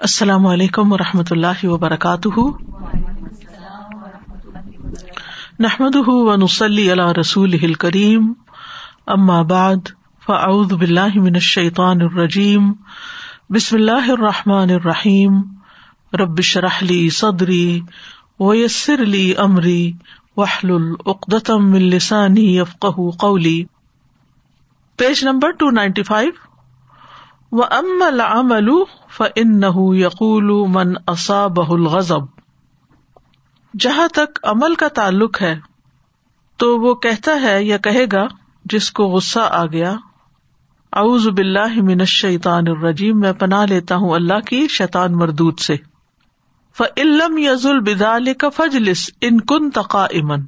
السلام علیکم و رحمۃ اللہ وبرکاتہ۔ نحمد و نسلی اللہ رسول کریم بعد، فاعوذ باللہ من الشیطان الرجیم۔ بسم اللہ الرحمٰن الرحیم۔ ربش رحلی صدری ویسر علی عمری وحل العقدم السانی یفق قولی۔ Page number two ninety five و ام العمل فن یقول من اصا بہ جہاں تک عمل کا تعلق ہے، تو وہ کہتا ہے یا کہے گا، جس کو غصہ آ گیا، اعوذ باللہ من الشیطان الرجیم، میں پناہ لیتا ہوں اللہ کی شیطان مردود سے۔ فعلم یز البدال کا فجلس ان کن تقا امن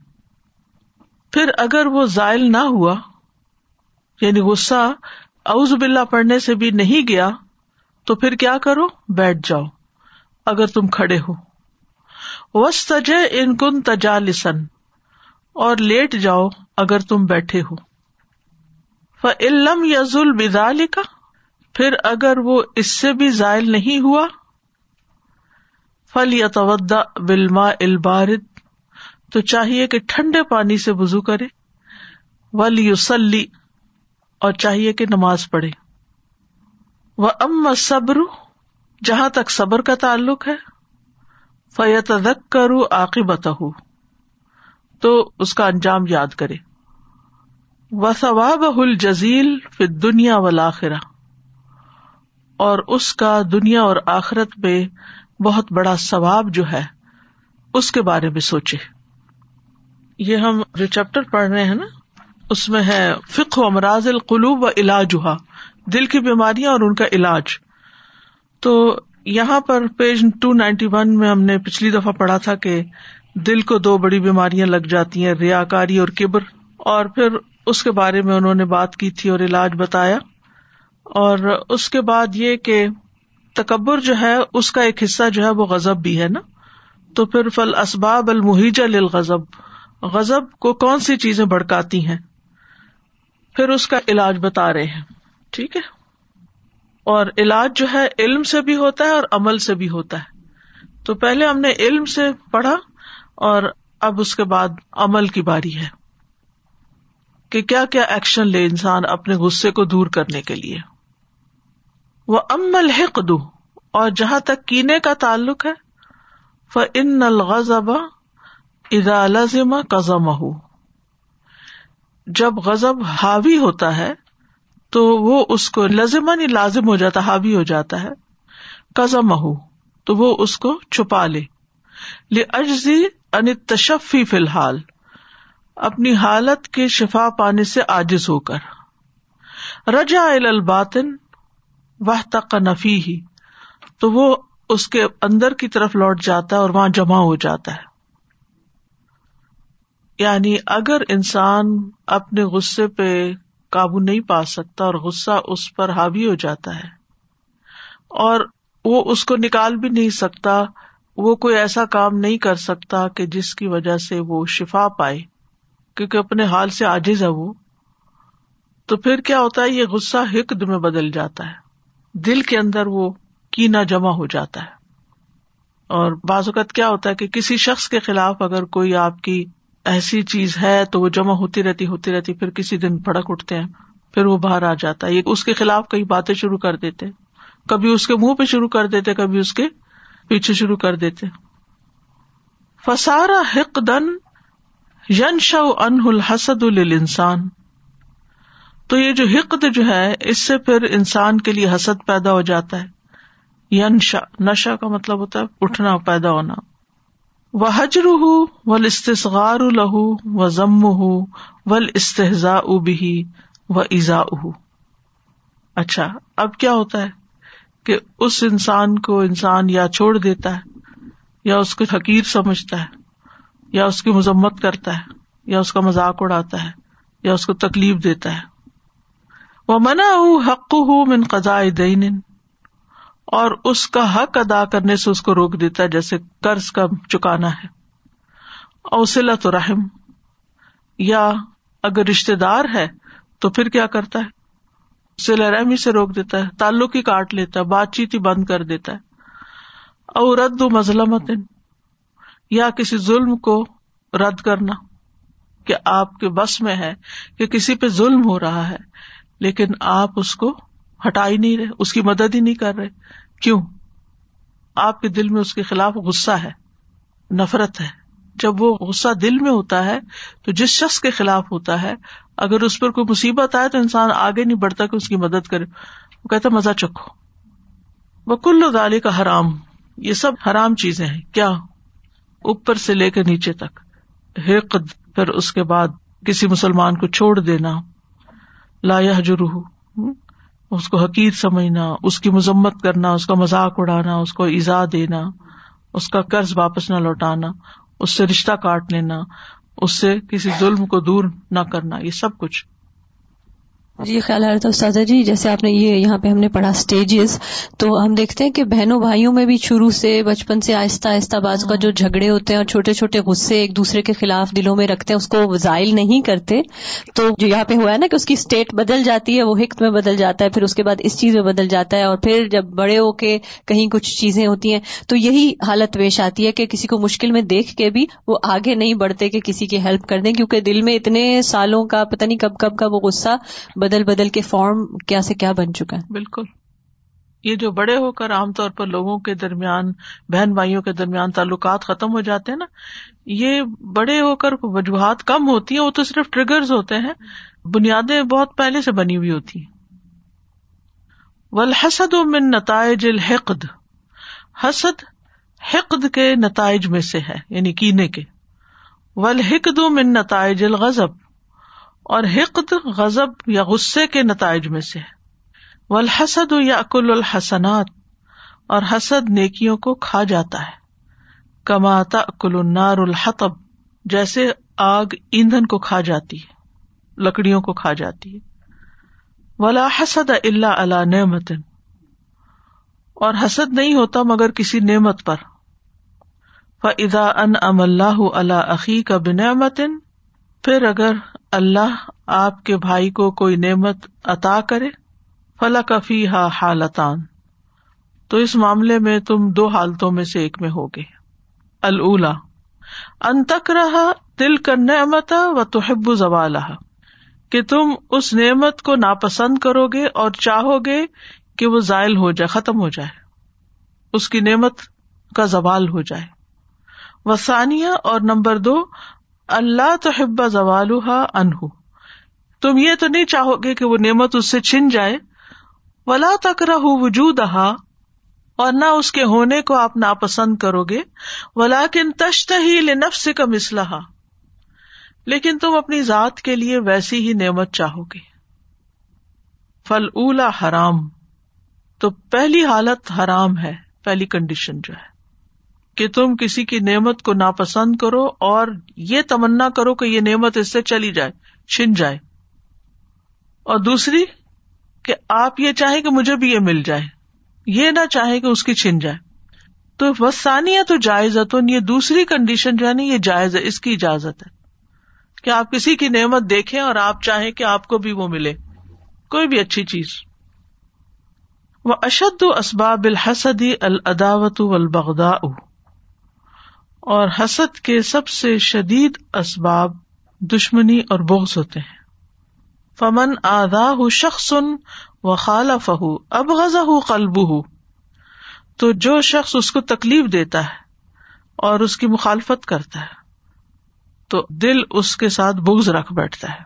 پھر اگر وہ زائل نہ ہوا یعنی غصہ اوز باللہ پڑھنے سے بھی نہیں گیا تو پھر کیا کرو؟ بیٹھ جاؤ، اگر تم کھڑے ہو۔ وس تج ان کن تجالسن اور لیٹ جاؤ اگر تم بیٹھے ہو۔ فعلم یز البدال کا پھر اگر وہ اس سے بھی ذائل نہیں ہوا فل یا تودا بلما البارد، تو چاہیے کہ ٹھنڈے پانی سے وزو کرے۔ ول یوسلی اور چاہیے کہ نماز پڑھے۔ وہ ام صبر، جہاں تک صبر کا تعلق ہے فیت کرو عاقبت تو اس کا انجام یاد کرے۔ و ثواب ہل جزیل پھر دنیا ولاخرا اور اس کا دنیا اور آخرت میں بہت بڑا ثواب جو ہے، اس کے بارے میں سوچے۔ یہ ہم جو چیپٹر پڑھ رہے ہیں نا اس میں ہے فک و امراض القلوب و علاج دل کی بیماریاں اور ان کا علاج۔ تو یہاں پر پیج ٹو نائنٹی ون میں ہم نے پچھلی دفعہ پڑھا تھا کہ دل کو دو بڑی بیماریاں لگ جاتی ہیں ریا کاری اور کبر۔ اور پھر اس کے بارے میں انہوں نے بات کی تھی اور علاج بتایا۔ اور اس کے بعد یہ کہ تکبر جو ہے، اس کا ایک حصہ جو ہے وہ غزب بھی ہے نا۔ تو پھر فل اسباب المحیج للغضب۔ غزب کو کون سی چیزیں بڑکاتی ہیں؟ پھر اس کا علاج بتا رہے ہیں۔ ٹھیک ہے؟ اور علاج جو ہے علم سے بھی ہوتا ہے اور عمل سے بھی ہوتا ہے۔ تو پہلے ہم نے علم سے پڑھا اور اب اس کے بعد عمل کی باری ہے۔ کہ کیا کیا ایکشن لے انسان اپنے غصے کو دور کرنے کے لیے۔ وہ امل حق دو اور جہاں تک کینے کا تعلق ہے ف ان الغضب ادا لازم کزم جب غزب حاوی ہوتا ہے تو وہ اس کو لازمن لازم ہو جاتا، حاوی ہو جاتا ہے۔ کزم تو وہ اس کو چھپا لے۔ اجزی ان تشفی فی الحال، اپنی حالت کے شفا پانے سے آجز ہو کر۔ رجا الباطن وہ تک نفی ہی تو وہ اس کے اندر کی طرف لوٹ جاتا ہے اور وہاں جمع ہو جاتا ہے۔ یعنی اگر انسان اپنے غصے پہ قابو نہیں پا سکتا اور غصہ اس پر حاوی ہو جاتا ہے اور وہ اس کو نکال بھی نہیں سکتا، وہ کوئی ایسا کام نہیں کر سکتا کہ جس کی وجہ سے وہ شفا پائے، کیونکہ اپنے حال سے آجز ہے وہ۔ تو پھر کیا ہوتا ہے، یہ غصہ حقد میں بدل جاتا ہے۔ دل کے اندر وہ کینا جمع ہو جاتا ہے۔ اور بعض اوقات کیا ہوتا ہے کہ کسی شخص کے خلاف اگر کوئی آپ کی ایسی چیز ہے تو وہ جمع ہوتی رہتی ہوتی رہتی، پھر کسی دن بھڑک اٹھتے ہیں، پھر وہ باہر آ جاتا ہے۔ اس کے خلاف کئی باتیں شروع کر دیتے کبھی اس کے منہ پہ شروع کر دیتے، کبھی اس کے پیچھے شروع کر دیتے۔ فسارا حق دن ین شو ان الحسد انسان تو یہ جو حقد جو ہے، اس سے پھر انسان کے لیے حسد پیدا ہو جاتا ہے۔ ین شا نشا کا مطلب ہوتا ہے، اٹھنا، پیدا ہونا۔ و حجر ہُو ول استغار لہو و ضم ہُ ول استحزا بھی و ایزا اچھا اب کیا ہوتا ہے کہ اس انسان کو انسان یا چھوڑ دیتا ہے، یا اس کو حقیر سمجھتا ہے، یا اس کی مذمت کرتا ہے، یا اس کا مذاق اڑاتا ہے، یا اس کو تکلیف دیتا ہے۔ وہ منا حق ہُ من قزا دین اور اس کا حق ادا کرنے سے اس کو روک دیتا ہے، جیسے قرض کا چکانا ہے۔ اوسلا تو رحم یا اگر رشتے دار ہے تو پھر کیا کرتا ہے؟ رحمی سے روک دیتا ہے تعلق ہی کاٹ لیتا ہے، بات چیت ہی بند کر دیتا ہے۔ او رد مظلمت یا کسی ظلم کو رد کرنا، کہ آپ کے بس میں ہے کہ کسی پہ ظلم ہو رہا ہے، لیکن آپ اس کو ہٹا ہی نہیں رہے، اس کی مدد ہی نہیں کر رہے۔ کیوں؟ آپ کے دل میں اس کے خلاف غصہ ہے، نفرت ہے۔ جب وہ غصہ دل میں ہوتا ہے، تو جس شخص کے خلاف ہوتا ہے، اگر اس پر کوئی مصیبت آئے تو انسان آگے نہیں بڑھتا کہ اس کی مدد کرے۔ وہ کہتا مزہ چکھو۔ وہ کل دالی کا حرام۔ یہ سب حرام چیزیں ہیں۔ کیا؟ اوپر سے لے کے نیچے تک۔ حقد، پھر اس کے بعد کسی مسلمان کو چھوڑ دینا۔ لا جرح اس کو حقیر سمجھنا، اس کی مذمت کرنا، اس کا مذاق اڑانا، اس کو ایزا دینا، اس کا قرض واپس نہ لوٹانا، اس سے رشتہ کاٹ لینا، اس سے کسی ظلم کو دور نہ کرنا، یہ سب کچھ۔ جی خیال آ رہا تھا استاذہ جی جیسے آپ نے یہ یہاں پہ ہم نے پڑھا اسٹیجز تو ہم دیکھتے ہیں کہ بہنوں بھائیوں میں بھی شروع سے بچپن سے آہستہ آہستہ بعض کا جو جھگڑے ہوتے ہیں اور چھوٹے چھوٹے غصے ایک دوسرے کے خلاف دلوں میں رکھتے ہیں، اس کو وزائل نہیں کرتے۔ تو جو یہاں پہ ہوا ہے نا کہ اس کی اسٹیٹ بدل جاتی ہے، وہ حکت میں بدل جاتا ہے، پھر اس کے بعد اس چیز میں بدل جاتا ہے اور پھر جب بڑے ہو کے کہیں کچھ چیزیں ہوتی ہیں، تو یہی حالت پیش آتی ہے کہ کسی کو مشکل میں دیکھ کے بھی وہ آگے نہیں بڑھتے کہ کسی کی ہیلپ کر دیں، کیونکہ دل میں اتنے سالوں کا پتہ نہیں کب کب کا وہ غصہ بدل بدل کے فارم کیا سے کیا بن چکا ہے۔ بالکل۔ یہ جو بڑے ہو کر عام طور پر لوگوں کے درمیان، بہن بھائیوں کے درمیان تعلقات ختم ہو جاتے ہیں نا، یہ بڑے ہو کر وجوہات کم ہوتی ہیں، وہ تو صرف ٹریگر ہوتے ہیں۔ بنیادیں بہت پہلے سے بنی ہوئی ہوتی ہیں۔ ولحسد من نتائج الحقد۔ حسد حقد کے نتائج میں سے ہے یعنی کینے کے۔ ولحقد من نتائج الغضب۔ اور حقد غزب یا غصے کے نتائج میں سے والحسد یا اکل الحسنات، اور حسد نیکیوں کو کھا جاتا ہے۔ کماتا اکل النار الحطب، جیسے آگ ایندھن کو کھا جاتی ہے، لکڑیوں کو کھا جاتی ہے۔ ولا حسد اللہ اللہ نعمت اور حسد نہیں ہوتا مگر کسی نعمت پر۔ فضا ان ام اللہ اللہ عقی کا بنعمت پھر اگر اللہ آپ کے بھائی کو کوئی نعمت عطا کرے فلا کفی ہا حالتان۔ تو اس معاملے میں تم دو حالتوں میں سے ایک میں ہوگے۔ اللہ ان تک رہا دل کا نعمت و توحب زوال کہ تم اس نعمت کو ناپسند کرو گے اور چاہو گے کہ وہ ذائل ہو جائے، ختم ہو جائے۔ اس کی نعمت کا زوال ہو جائے۔ وسانیہ اور نمبر دو اللہ تو حبا زوال انہ تم یہ تو نہیں چاہو گے کہ وہ نعمت اس سے چھن جائے. ولا تک رہ وجود اور نہ اس کے ہونے کو آپ ناپسند کرو گے. ولا کن تشت ہی لنفس کا مسلح لیکن تم اپنی ذات کے لیے ویسی ہی نعمت چاہو گے. فل اولا حرام. تو پہلی حالت حرام ہے، پہلی کنڈیشن جو ہے. کہ تم کسی کی نعمت کو ناپسند کرو اور یہ تمنا کرو کہ یہ نعمت اس سے چلی جائے، چھن جائے۔ اور دوسری، کہ آپ یہ چاہیں کہ مجھے بھی یہ مل جائے۔ یہ نہ چاہے کہ اس کی چھن جائے۔ تو وسانیہ تو جائز یہ دوسری کنڈیشن جو ہے نا، یہ جائز ہے، اس کی اجازت ہے۔ کہ آپ کسی کی نعمت دیکھیں اور آپ چاہیں کہ آپ کو بھی وہ ملے۔ کوئی بھی اچھی چیز۔ وہ اشد اسباب الحسدی الداوت البغدا اور حسد کے سب سے شدید اسباب دشمنی اور بغض ہوتے ہیں۔ فمن آدھا شخص و خالہ فہو اب غذا قلب ہو تو جو شخص اس کو تکلیف دیتا ہے اور اس کی مخالفت کرتا ہے، تو دل اس کے ساتھ بغض رکھ بیٹھتا ہے۔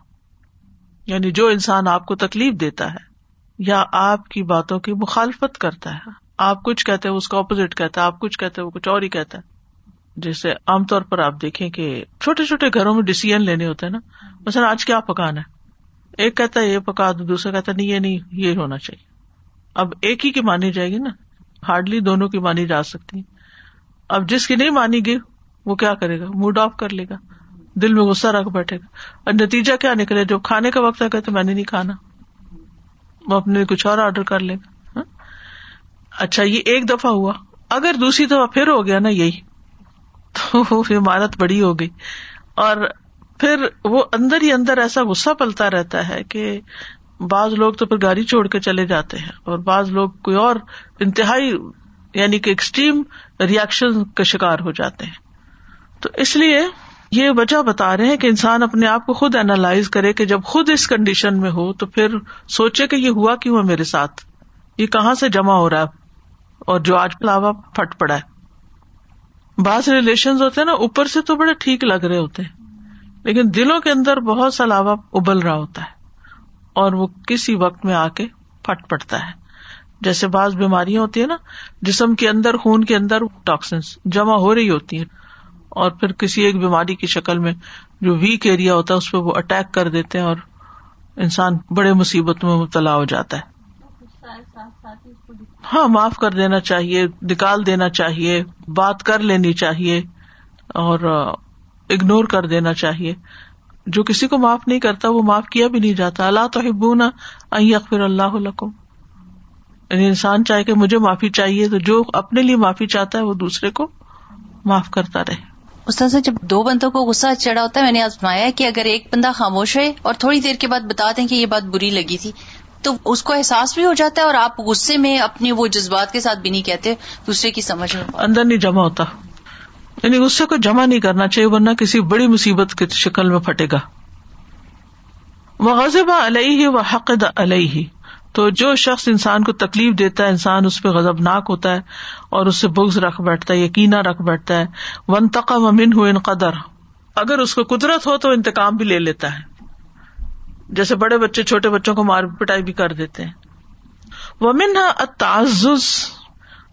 یعنی جو انسان آپ کو تکلیف دیتا ہے یا آپ کی باتوں کی مخالفت کرتا ہے، آپ کچھ کہتے ہیں اس کا اپوزٹ کہتا ہے، آپ کچھ کہتے ہیں، وہ کچھ اور ہی کہتا ہے۔ جیسے عام طور پر آپ دیکھیں کہ چھوٹے چھوٹے گھروں میں ڈسیزن لینے ہوتے ہیں نا، مثلاً آج کیا پکانا ہے؟ ایک کہتا ہے یہ پکا دو، دوسرا کہتا ہے نہیں، یہ نہیں، یہ ہونا چاہیے۔ اب ایک ہی کی مانی جائے گی نا ہارڈلی دونوں کی مانی جا سکتی۔ اب جس کی نہیں مانی گی وہ کیا کرے گا؟ موڈ آف کر لے گا۔ دل میں غصہ رکھ بیٹھے گا۔ اور نتیجہ کیا نکلے؟ جب کھانے کا وقت ہے تو میں نے نہیں کھانا۔ وہ اپنے کچھ اور آرڈر کر لے گا۔ ہاں؟ اچھا یہ ایک دفعہ ہوا۔ اگر دوسری دفعہ پھر ہو گیا نا، یہی۔ تو عمارت بڑی ہو گئی۔ اور پھر وہ اندر ہی اندر ایسا غصہ پلتا رہتا ہے کہ بعض لوگ تو پھر گاڑی چھوڑ کے چلے جاتے ہیں اور بعض لوگ کوئی اور انتہائی یعنی کہ ایکسٹریم ریئیکشن کا شکار ہو جاتے ہیں۔ تو اس لیے یہ وجہ بتا رہے ہیں کہ انسان اپنے آپ کو خود اینالائز کرے کہ جب خود اس کنڈیشن میں ہو تو پھر سوچے کہ یہ ہوا کیوں ہے میرے ساتھ؟ یہ کہاں سے جمع ہو رہا ہے؟ اور جو آج علاوہ پھٹ پڑا ہے۔ بعض ریلیشن ہوتے ہیں نا، اوپر سے تو بڑے ٹھیک لگ رہے ہوتے ہیں، لیکن دلوں کے اندر بہت سا لاوا ابل رہا ہوتا ہے، اور وہ کسی وقت میں آ کے پھٹ پڑتا ہے۔ جیسے بعض بیماریاں ہوتی ہیں نا، جسم کے اندر، خون کے اندر ٹاکسنس جمع ہو رہی ہوتی ہیں، اور پھر کسی ایک بیماری کی شکل میں جو ویک ایریا ہوتا ہے، اس پہ وہ اٹیک کر دیتے ہیں، اور انسان بڑے مصیبت میں مبتلا ہو جاتا ہے۔ ہاں معاف کر دینا چاہیے، نکال دینا چاہیے، بات کر لینی چاہیے اور اگنور کر دینا چاہیے۔ جو کسی کو معاف نہیں کرتا، وہ معاف کیا بھی نہیں جاتا۔ اللہ تو ہبونا اکبر اللہ یعنی انسان چاہے کہ مجھے معافی چاہیے تو جو اپنے لیے معافی چاہتا ہے، وہ دوسرے کو معاف کرتا رہے۔ استاد جب دو بندوں کو غصہ چڑھا ہوتا ہے، میں نے آزمایا کہ اگر ایک بندہ خاموش ہے اور تھوڑی دیر کے بعد بتا دیں کہ یہ بات بری لگی تھی۔ تو اس کو احساس بھی ہو جاتا ہے اور آپ غصے میں اپنے وہ جذبات کے ساتھ بھی نہیں کہتے، دوسرے کی سمجھ اندر نہیں جمع ہوتا۔ یعنی غصے کو جمع نہیں کرنا چاہیے، ورنہ کسی بڑی مصیبت کی شکل میں پھٹے گا۔ وہ غزبہ علیہ و حقد علیہ تو جو شخص انسان کو تکلیف دیتا ہے، انسان اس پہ غزب ناک ہوتا ہے اور اس سے بغض رکھ بیٹھتا ہے، یقینا رکھ بیٹھتا ہے۔ ون تقم امن ہو ان قدر۔ اگر اس کو قدرت ہو تو انتقام بھی لے لیتا ہے۔ جیسے بڑے بچے چھوٹے بچوں کو مار پٹائی بھی کر دیتے ہیں۔ وہ تعزز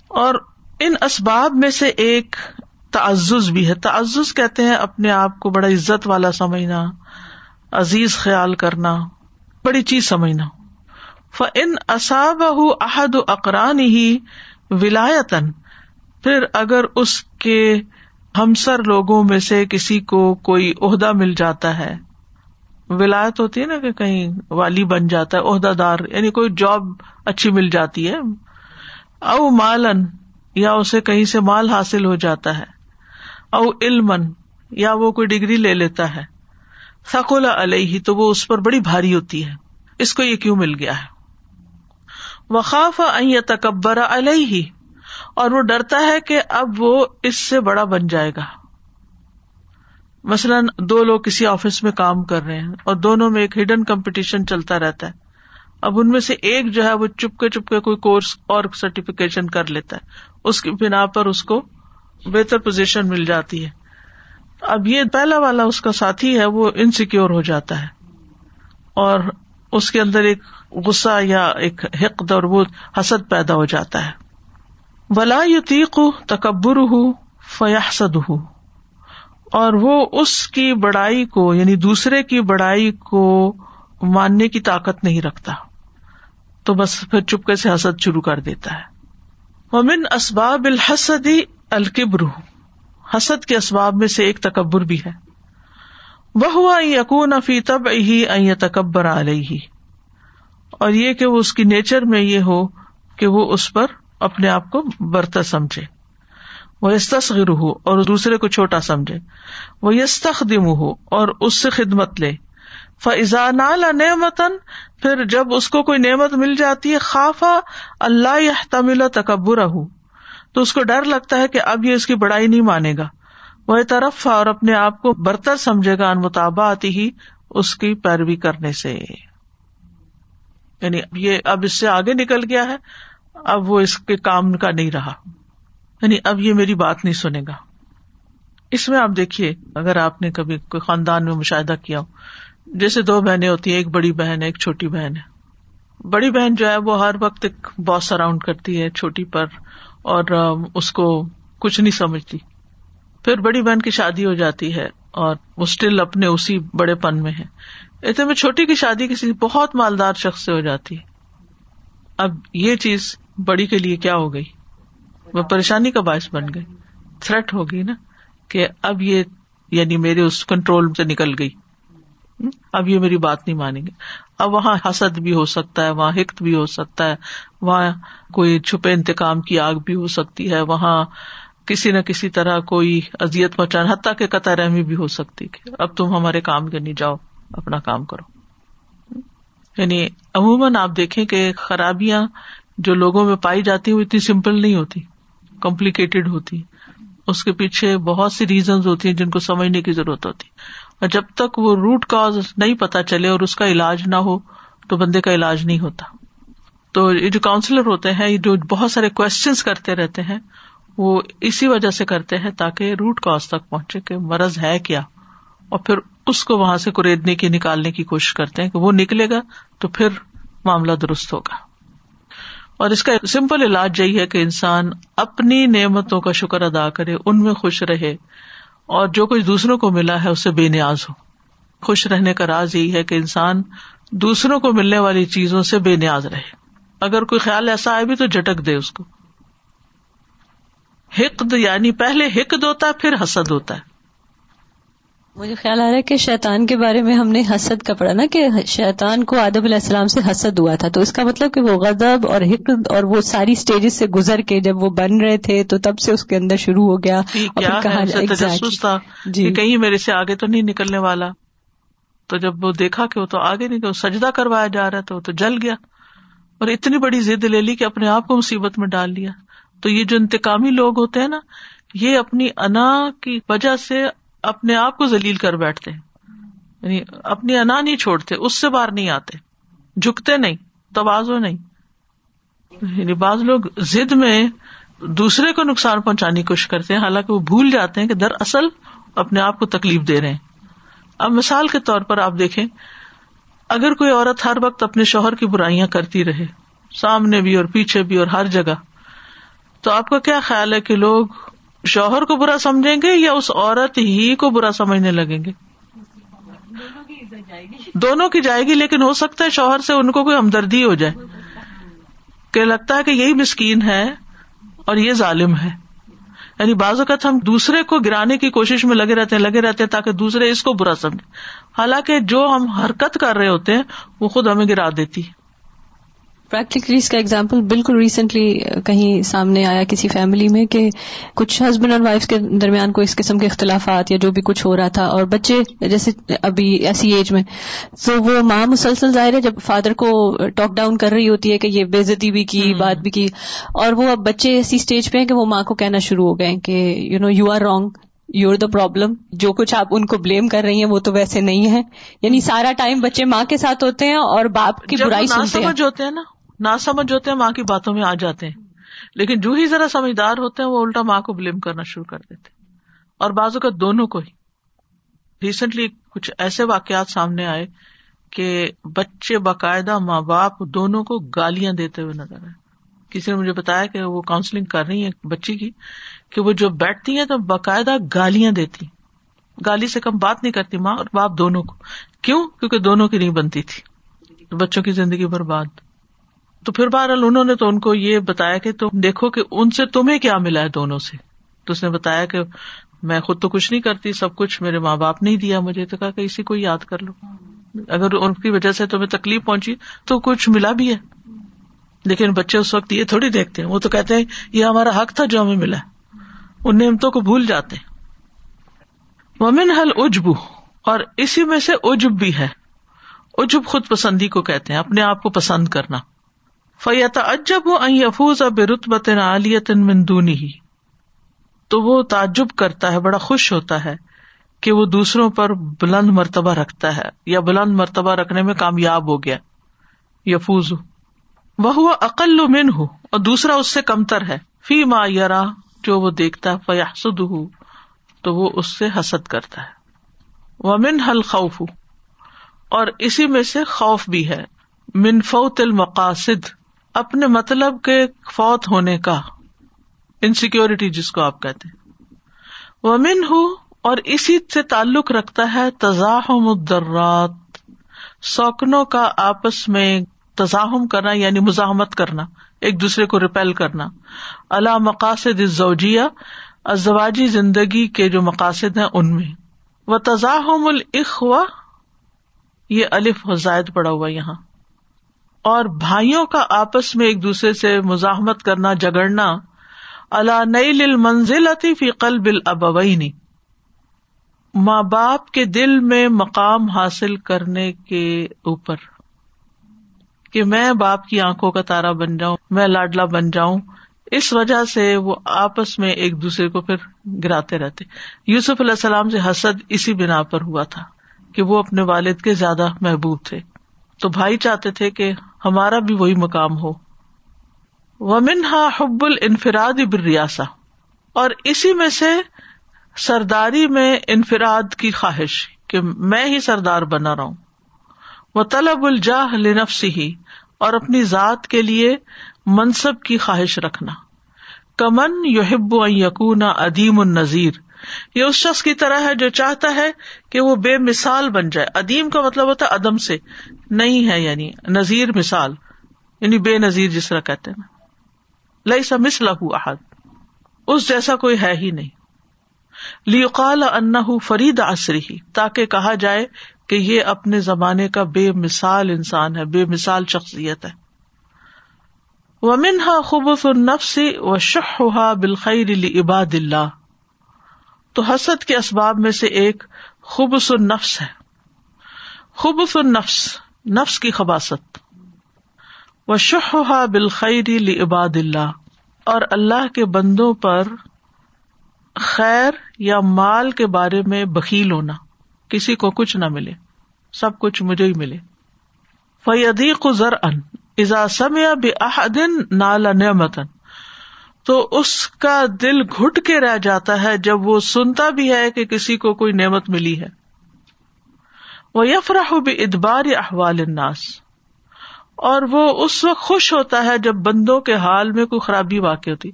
اور ان اسباب میں سے ایک تعزز بھی ہے۔ تعزز کہتے ہیں اپنے آپ کو بڑا عزت والا سمجھنا، عزیز خیال کرنا، بڑی چیز سمجھنا۔ ف ان اصاب احد اقران ہی ولایتن پھر اگر اس کے ہمسر لوگوں میں سے کسی کو کوئی عہدہ مل جاتا ہے۔ ولایت ہوتی ہے نا کہ کہیں والی بن جاتا ہے، عہدہ دار یعنی کوئی جاب اچھی مل جاتی ہے۔ او مالن یا اسے کہیں سے مال حاصل ہو جاتا ہے۔ او علم یا وہ کوئی ڈگری لے لیتا ہے۔ ثقل علیہ، تو وہ اس پر بڑی بھاری ہوتی ہے۔ اس کو یہ کیوں مل گیا ہے؟ وخاف تکبر علیہ، اور وہ ڈرتا ہے کہ اب وہ اس سے بڑا بن جائے گا۔ مثلاً دو لوگ کسی آفس میں کام کر رہے ہیں اور دونوں میں ایک ہڈن کمپٹیشن چلتا رہتا ہے۔ اب ان میں سے ایک جو ہے وہ چپکے چپکے کوئی کورس اور سرٹیفکیشن کر لیتا ہے۔ اس کی بنا پر اس کو بہتر پوزیشن مل جاتی ہے۔ اب یہ پہلا والا اس کا ساتھی ہے، وہ انسیکیور ہو جاتا ہے۔ اور اس کے اندر ایک غصہ یا ایک حقد اور وہ حسد پیدا ہو جاتا ہے۔ ولا یتیق تکبر ہو فیاحسد ہو اور وہ اس کی بڑائی کو یعنی دوسرے کی بڑائی کو ماننے کی طاقت نہیں رکھتا۔ تو بس پھر چپکے سے حسد شروع کر دیتا ہے۔ ومن اسباب الحسدی الکبر حسد کے اسباب میں سے ایک تکبر بھی ہے۔ وہ ہوا یقون فی تب ہی تکبر علیہ اور یہ کہ وہ اس کی نیچر میں یہ ہو کہ وہ اس پر اپنے آپ کو برتا سمجھے۔ وہ استصغر ہو اور دوسرے کو چھوٹا سمجھے۔ وہ یستخدم ہو اور اس سے خدمت لے۔ فضان نعمتن پھر جب اس کو کوئی نعمت مل جاتی ہے خافا اللہ تمل تکبر تو اس کو ڈر لگتا ہے کہ اب یہ اس کی بڑائی نہیں مانے گا۔ وہ طرف اور اپنے آپ کو برتر سمجھے گا ان مطابعت ہی اس کی پیروی کرنے سے۔ یعنی یہ، اب اس سے آگے نکل گیا ہے۔ اب وہ اس کے کام کا نہیں رہا۔ یعنی اب یہ میری بات نہیں سنے گا۔ اس میں آپ دیکھیے، اگر آپ نے کبھی کوئی خاندان میں مشاہدہ کیا ہو، جیسے دو بہنیں ہوتی ہیں، ایک بڑی بہن ہے، ایک چھوٹی بہن ہے۔ بڑی بہن جو ہے، وہ ہر وقت ایک باس اراؤنڈ کرتی ہے چھوٹی پر، اور اس کو کچھ نہیں سمجھتی۔ پھر بڑی بہن کی شادی ہو جاتی ہے، اور وہ اسٹل اپنے اسی بڑے پن میں ہے۔ ایسے میں چھوٹی کی شادی کسی بہت مالدار شخص سے ہو جاتی۔ ہے اب یہ چیز بڑی کے لیے کیا ہو گئی؟ وہ پریشانی کا باعث بن گئی۔ تھریٹ ہو گئی نا کہ اب یہ یعنی میرے اس کنٹرول سے نکل گئی۔ اب یہ میری بات نہیں مانیں گے۔ اب وہاں حسد بھی ہو سکتا ہے، وہاں ہکت بھی ہو سکتا ہے، وہاں کوئی چھپے انتقام کی آگ بھی ہو سکتی ہے، وہاں کسی نہ کسی طرح کوئی ازیت مچان حتیٰ کہ قطع رحمی بھی ہو سکتی کہ اب تم ہمارے کام کے نہیں جاؤ، اپنا کام کرو۔ یعنی عموماً آپ دیکھیں کہ خرابیاں جو لوگوں میں پائی جاتی وہ اتنی سمپل نہیں ہوتی۔ کمپلیکیٹڈ ہوتی اس کے پیچھے بہت سی ریزنز ہوتی ہیں جن کو سمجھنے کی ضرورت ہوتی اور جب تک وہ روٹ کاز نہیں پتا چلے اور اس کا علاج نہ ہو، تو بندے کا علاج نہیں ہوتا۔ تو یہ جو کاؤنسلر ہوتے ہیں، یہ جو بہت سارے کوشچنس کرتے رہتے ہیں، وہ اسی وجہ سے کرتے ہیں تاکہ روٹ کاز تک پہنچے کہ مرض ہے کیا۔ اور پھر اس کو وہاں سے کوریدنے کی، نکالنے کی کوشش کرتے ہیں کہ وہ نکلے گا تو پھر معاملہ درست ہوگا۔ اور اس کا سمپل علاج یہی ہے کہ انسان اپنی نعمتوں کا شکر ادا کرے، ان میں خوش رہے اور جو کچھ دوسروں کو ملا ہے اسے بے نیاز ہو۔ خوش رہنے کا راز یہی ہے کہ انسان دوسروں کو ملنے والی چیزوں سے بے نیاز رہے۔ اگر کوئی خیال ایسا آئے بھی تو جھٹک دے اس کو۔ حقد یعنی پہلے حقد ہوتا ہے، پھر حسد ہوتا ہے۔ مجھے خیال آ رہا ہے کہ شیطان کے بارے میں ہم نے حسد کا پڑھا نا کہ شیطان کو آدب علیہ السلام سے حسد ہوا تھا تو اس کا مطلب کہ وہ غضب اور حقد اور وہ ساری اسٹیجز سے گزر کے جب وہ بن رہے تھے تو تب سے اس کے اندر شروع ہو گیا تھا جی۔ کہیں میرے سے آگے تو نہیں نکلنے والا۔ تو جب وہ دیکھا کہ وہ تو آگے نہیں سجدہ کروایا جا رہا تھا وہ تو جل گیا۔ اور اتنی بڑی ضد لے لی کہ اپنے آپ کو مصیبت میں ڈال لیا۔ تو یہ جو انتقامی لوگ ہوتے ہیں نا یہ اپنی انا کی وجہ سے اپنے آپ کو ذلیل کر بیٹھتے ہیں۔ یعنی اپنی انا نہیں چھوڑتے، اس سے باہر نہیں آتے۔ جھکتے نہیں، توازو نہیں۔ یعنی بعض لوگ ضد میں دوسرے کو نقصان پہنچانے کی کوشش کرتے ہیں، حالانکہ وہ بھول جاتے ہیں کہ در اصل اپنے آپ کو تکلیف دے رہے ہیں۔ اب مثال کے طور پر آپ دیکھیں، اگر کوئی عورت ہر وقت اپنے شوہر کی برائیاں کرتی رہے، سامنے بھی اور پیچھے بھی اور ہر جگہ، تو آپ کا کیا خیال ہے کہ لوگ شوہر کو برا سمجھیں گے یا اس عورت ہی کو برا سمجھنے لگیں گے؟ دونوں کی جائے گی، لیکن ہو سکتا ہے شوہر سے ان کو کوئی ہمدردی ہو جائے۔ کہ لگتا ہے کہ یہی مسکین ہے اور یہ ظالم ہے۔ یعنی بعض اوقات ہم دوسرے کو گرانے کی کوشش میں لگے رہتے ہیں، لگے رہتے ہیں تاکہ دوسرے اس کو برا سمجھے حالانکہ جو ہم حرکت کر رہے ہوتے ہیں، وہ خود ہمیں گرا دیتی پریکٹیکلی اس کا ایگزامپل بالکل ریسنٹلی کہیں سامنے آیا کسی فیملی میں کہ کچھ ہسبینڈ اور وائف کے درمیان کوئی اس قسم کے اختلافات یا جو بھی کچھ ہو رہا تھا اور بچے جیسے ابھی ایسی ایج میں تو وہ ماں مسلسل ظاہر ہے جب فادر کو ٹاک ڈاؤن کر رہی ہوتی ہے کہ یہ بےزتی بھی کی بات بھی کی اور وہ اب بچے ایسی اسٹیج پہ ہیں کہ وہ ماں کو کہنا شروع ہو گئے کہ you know you are wrong you the problem جو کچھ آپ ان کو بلیم کر رہی ہیں وہ تو ویسے نہیں ہے یعنی سارا ٹائم بچے ماں کے ساتھ ہوتے ہیں اور باپ کی برائی سمجھ ہوتے ہیں نا۔ نہ سمجھ ہوتے ہیں، ماں کی باتوں میں آ جاتے ہیں۔ لیکن جو ہی ذرا سمجھدار ہوتے ہیں، وہ الٹا ماں کو بلیم کرنا شروع کر دیتے اور بازو کا دونوں کو ہی۔ ریسنٹلی کچھ ایسے واقعات سامنے آئے کہ بچے باقاعدہ ماں باپ دونوں کو گالیاں دیتے ہوئے نظر آئے۔ کسی نے مجھے بتایا کہ وہ کاؤنسلنگ کر رہی ہے بچی کی کہ وہ جو بیٹھتی ہیں تو باقاعدہ گالیاں دیتی۔ گالی سے کم بات نہیں کرتی ماں اور باپ دونوں کو۔ کیوں؟ کیونکہ دونوں کی نہیں بنتی تھی۔ بچوں کی زندگی برباد۔ تو پھر بہرحال انہوں نے تو ان کو یہ بتایا کہ تم دیکھو کہ ان سے تمہیں کیا ملا ہے دونوں سے۔ تو اس نے بتایا کہ میں خود تو کچھ نہیں کرتی، سب کچھ میرے ماں باپ نہیں دیا مجھے۔ تو کہا کہ اسی کو یاد کر لو۔ اگر ان کی وجہ سے تمہیں تکلیف پہنچی تو کچھ ملا بھی ہے۔ لیکن بچے اس وقت یہ تھوڑی دیکھتے ہیں۔ وہ تو کہتے ہیں، یہ ہمارا حق تھا جو ہمیں ملا ان نعمتوں کو بھول جاتے ومن حل اجبو اور اسی میں سے اجب بھی ہے۔ اجب خود پسندی کو کہتے ہیں، اپنے آپ کو پسند کرنا۔ فیت اجب افوز اب رتبت عالیت مندونی ہی تو وہ تعجب کرتا ہے، بڑا خوش ہوتا ہے کہ وہ دوسروں پر بلند مرتبہ رکھتا ہے یا بلند مرتبہ رکھنے میں کامیاب ہو گیا۔ یفوز۔ وہ عقل من ہو اور دوسرا اس سے کمتر ہے۔ فی ما یار جو وہ دیکھتا فیاسد ہو تو وہ اس سے حسد کرتا ہے۔ وہ من حل خوف اور اسی میں سے خوف بھی ہے۔ من فوت المقاصد۔ اپنے مطلب کے فوت ہونے کا انسیکیورٹی جس کو آپ کہتے وہ من ہوں اور اسی سے تعلق رکھتا ہے تزاحم الدرات، سوکنوں کا آپس میں تزاحم کرنا یعنی مزاحمت کرنا، ایک دوسرے کو ریپیل کرنا۔ اللہ مقاصد زوجیا ازواجی زندگی کے جو مقاصد ہیں ان میں۔ وہ تزاحم الخوا یہ الف زائد پڑا ہوا یہاں۔ اور بھائیوں کا آپس میں ایک دوسرے سے مزاحمت کرنا جگڑنا اللہ نئی منزل فی قلب الابوینی ماں باپ کے دل میں مقام حاصل کرنے کے اوپر، کہ میں باپ کی آنکھوں کا تارا بن جاؤں، میں لاڈلا بن جاؤں، اس وجہ سے وہ آپس میں ایک دوسرے کو پھر گراتے رہتے۔ یوسف علیہ السلام سے حسد اسی بنا پر ہوا تھا کہ وہ اپنے والد کے زیادہ محبوب تھے۔ تو بھائی چاہتے تھے کہ ہمارا بھی وہی مقام ہو۔ ومن ہا حب الفراد ریاسا اور اسی میں سے سرداری میں انفراد کی خواہش کہ میں ہی سردار بنا رہا ہوں۔ وہ طلب الجاہ لنفسی ہی اور اپنی ذات کے لیے منصب کی خواہش رکھنا۔ کمن یوہب یقون ادیم النظیر یہ اس شخص کی طرح ہے جو چاہتا ہے کہ وہ بے مثال بن جائے۔ ادیم کا مطلب ہوتا ہے ادم سے۔ نہیں ہے یعنی نذیر مثال۔ یعنی بے نظیر جس طرح کہتے ہیں۔ لئی سا لہو احد۔ اس جیسا کوئی ہے ہی نہیں۔ لیقال ان فرید عصری ہی تاکہ کہا جائے کہ یہ اپنے زمانے کا بے مثال انسان ہے، بے مثال شخصیت ہے۔ ومنہا خبص النفس و شہا بالخیر عباد اللہ۔ تو حسد کے اسباب میں سے ایک خوبص النفس ہے۔ خوبص النفس، نفس کی خباست و شہا بالخیر عباد اللہ اور اللہ کے بندوں پر خیر یا مال کے بارے میں بکیل ہونا۔ کسی کو کچھ نہ ملے، سب کچھ مجھے ہی ملے۔ فیدیق ذر ان ازا سمیا بحدن نالا نعمتن تو اس کا دل گٹ کے رہ جاتا ہے جب وہ سنتا بھی ہے کہ کسی کو کوئی نعمت ملی ہے۔ وہ یفراہ بھی ادبار احوال الناس۔ اور وہ اس وقت خوش ہوتا ہے جب بندوں کے حال میں کوئی خرابی واقع ہوتی۔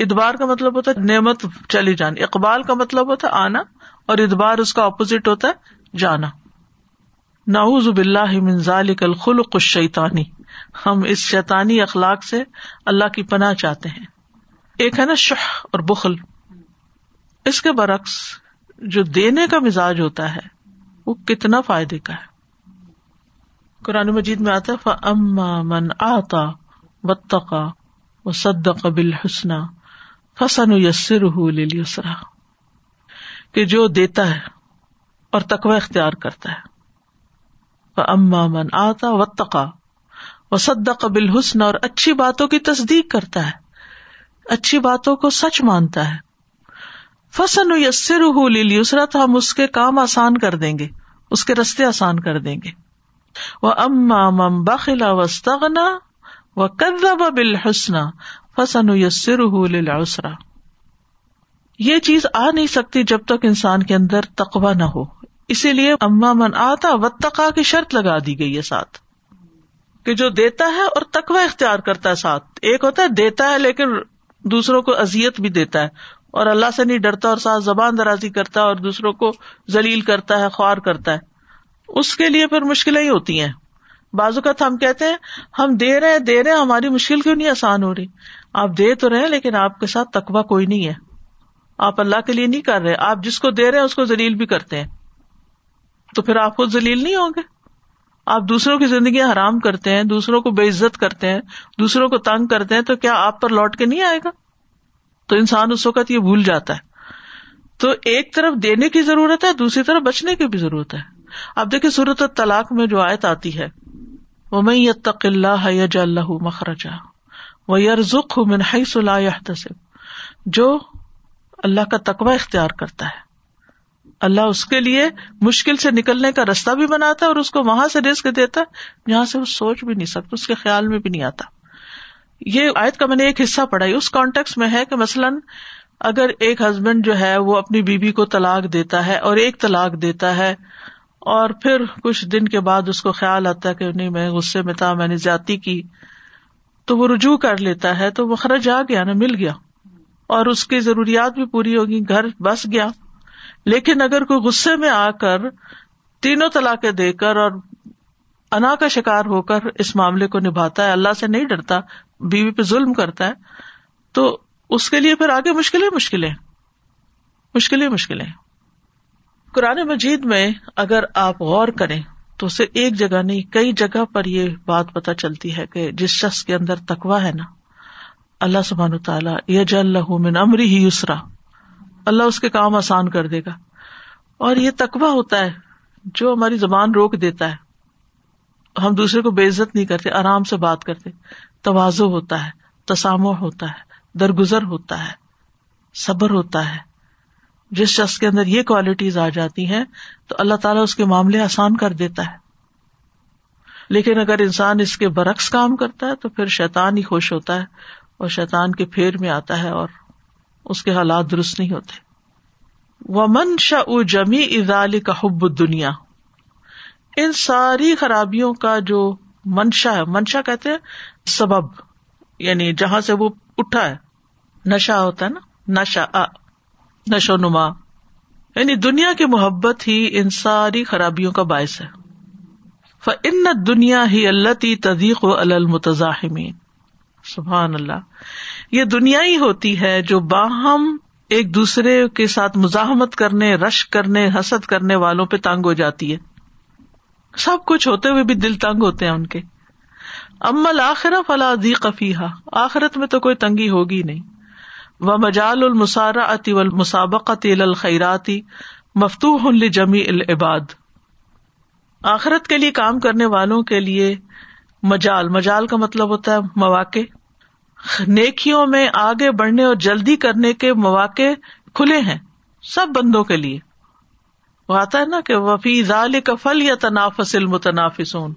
ادبار کا مطلب ہوتا ہے نعمت چلی جانی اقبال کا مطلب ہوتا ہے آنا، اور ادبار اس کا اپوزٹ ہوتا ہے جانا۔ ناؤز باللہ من ذالک الخلق الشیطانی۔ ہم اس شیطانی اخلاق سے اللہ کی پناہ چاہتے ہیں۔ ایک ہے نا شہ اور بخل۔ اس کے برعکس جو دینے کا مزاج ہوتا ہے، وہ کتنا فائدے کا ہے۔ قرآن مجید میں آتا ہے اما من آتا و تقا و صد قبل حسنا فسن یسر لیسرا کہ جو دیتا ہے اور تقوی اختیار کرتا ہے۔ اما من آتا و تقا و صد قبل حسن اور اچھی باتوں کی تصدیق کرتا ہے۔ اچھی باتوں کو سچ مانتا ہے۔ فسن یسر لیسرا تو ہم اس کے کام آسان کر دیں گے، اس کے رستے آسان کر دیں گے۔ وہ اما مم بخلا وسطنا و کرب بالحسن فسن یسر للعسرا یہ چیز آ نہیں سکتی جب تک انسان کے اندر تقوا نہ ہو۔ اسی لیے اما من آتا و تقا کی شرط لگا دی گئی ہے ساتھ۔ کہ جو دیتا ہے اور تقوا اختیار کرتا ہے ساتھ۔ ایک ہوتا ہے دیتا ہے لیکن دوسروں کو ازیت بھی دیتا ہے اور اللہ سے نہیں ڈرتا اور ساتھ زبان درازی کرتا ہے اور دوسروں کو ذلیل کرتا ہے، خوار کرتا ہے۔ اس کے لیے پھر مشکلیں ہی ہوتی ہیں۔ بازو کا ہم کہتے ہیں، ہم دے رہے ہیں، دے رہے ہماری مشکل کیوں نہیں آسان ہو رہی؟ آپ دے تو رہے لیکن آپ کے ساتھ تقوا کوئی نہیں ہے۔ آپ اللہ کے لیے نہیں کر رہے، آپ جس کو دے رہے ہیں، اس کو ذلیل بھی کرتے ہیں۔ تو پھر آپ خود ذلیل نہیں ہوں گے؟ آپ دوسروں کی زندگی حرام کرتے ہیں، دوسروں کو بے عزت کرتے ہیں، دوسروں کو تنگ کرتے ہیں، تو کیا آپ پر لوٹ کے نہیں آئے گا؟ تو انسان اس وقت یہ بھول جاتا ہے۔ تو ایک طرف دینے کی ضرورت ہے، دوسری طرف بچنے کی بھی ضرورت ہے۔ اب دیکھیے صورت طلاق میں جو آیت آتی ہے۔ وہ میں یتق اللہ یج اللہ مخرجا وہ یرزق منہائی صلاح جو اللہ کا تقوی اختیار کرتا ہے۔ اللہ اس کے لیے مشکل سے نکلنے کا رستہ بھی بناتا ہے اور اس کو وہاں سے رسک دیتا ہے جہاں سے وہ سوچ بھی نہیں سکتا، اس کے خیال میں بھی نہیں آتا۔ یہ آیت کا میں نے ایک حصہ پڑھا، اس کانٹیکس میں ہے کہ مثلاً اگر ایک ہسبینڈ جو ہے وہ اپنی بیوی کو طلاق دیتا ہے اور ایک طلاق دیتا ہے اور پھر کچھ دن کے بعد اس کو خیال آتا ہے کہ نہیں، میں غصے میں تھا، میں نے زیادتی کی، تو وہ رجوع کر لیتا ہے تو وہ خرچ آ گیا، نا، مل گیا۔ اور اس کی ضروریات بھی پوری ہوگی، گھر بس گیا۔ لیکن اگر کوئی غصے میں آ کر تینوں طلاقیں دے کر اور انا کا شکار ہو کر اس معاملے کو نبھاتا ہے، اللہ سے نہیں ڈرتا، بیوی پہ ظلم کرتا ہے، تو اس کے لیے پھر آگے مشکلیں مشکلیں مشکلیں مشکلیں قرآن مجید میں اگر آپ غور کریں تو اسے ایک جگہ نہیں، کئی جگہ پر یہ بات پتا چلتی ہے کہ جس شخص کے اندر تکوا ہے نا، اللہ سبحان تعالیٰ یج اللہ من امری ہی یسرا۔ اللہ اس کے کام آسان کر دے گا۔ اور یہ تکوا ہوتا ہے جو ہماری زبان روک دیتا ہے۔ ہم دوسرے کو بے عزت نہیں کرتے، آرام سے بات کرتے۔ توازو ہوتا ہے تسامو ہوتا ہے، درگزر ہوتا ہے، صبر ہوتا ہے۔ جس شخص کے اندر یہ کوالٹیز آ جاتی ہیں، تو اللہ تعالیٰ اس کے معاملے آسان کر دیتا ہے۔ لیکن اگر انسان اس کے برعکس کام کرتا ہے، تو پھر شیطان ہی خوش ہوتا ہے اور شیطان کے پھیر میں آتا ہے اور اس کے حالات درست نہیں ہوتے۔ وہ من شا جمی ادال کا حب دنیا ان ساری خرابیوں کا جو منشا ہے، منشا کہتے ہیں سبب یعنی جہاں سے وہ اٹھا ہے۔ نشا ہوتا ہے نا نشا نشو نما یعنی دنیا کی محبت ہی ان ساری خرابیوں کا باعث ہے۔ ان دنیا ہی اللہ تی تدیق و المتزاحمین سبحان اللہ۔ یہ دنیا ہی ہوتی ہے جو باہم ایک دوسرے کے ساتھ مزاحمت کرنے، رش کرنے، حسد کرنے والوں پہ تنگ ہو جاتی ہے۔ سب کچھ ہوتے ہوئے بھی دل تنگ ہوتے ہیں ان کے۔ امل آخر فلا دی قفیحا آخرت میں تو کوئی تنگی ہوگی نہیں۔ وہ مجال المسارا اتی مسابقت الخیراتی مفتوح جمی العباد۔ آخرت کے لیے کام کرنے والوں کے لیے مجال۔ مجال کا مطلب ہوتا ہے مواقع۔ نیکیوں میں آگے بڑھنے اور جلدی کرنے کے مواقع کھلے ہیں، سب بندوں کے لیے۔ وہ آتا ہے نا کہ وفی ضال کا فل یا تنافس المتنافسون۔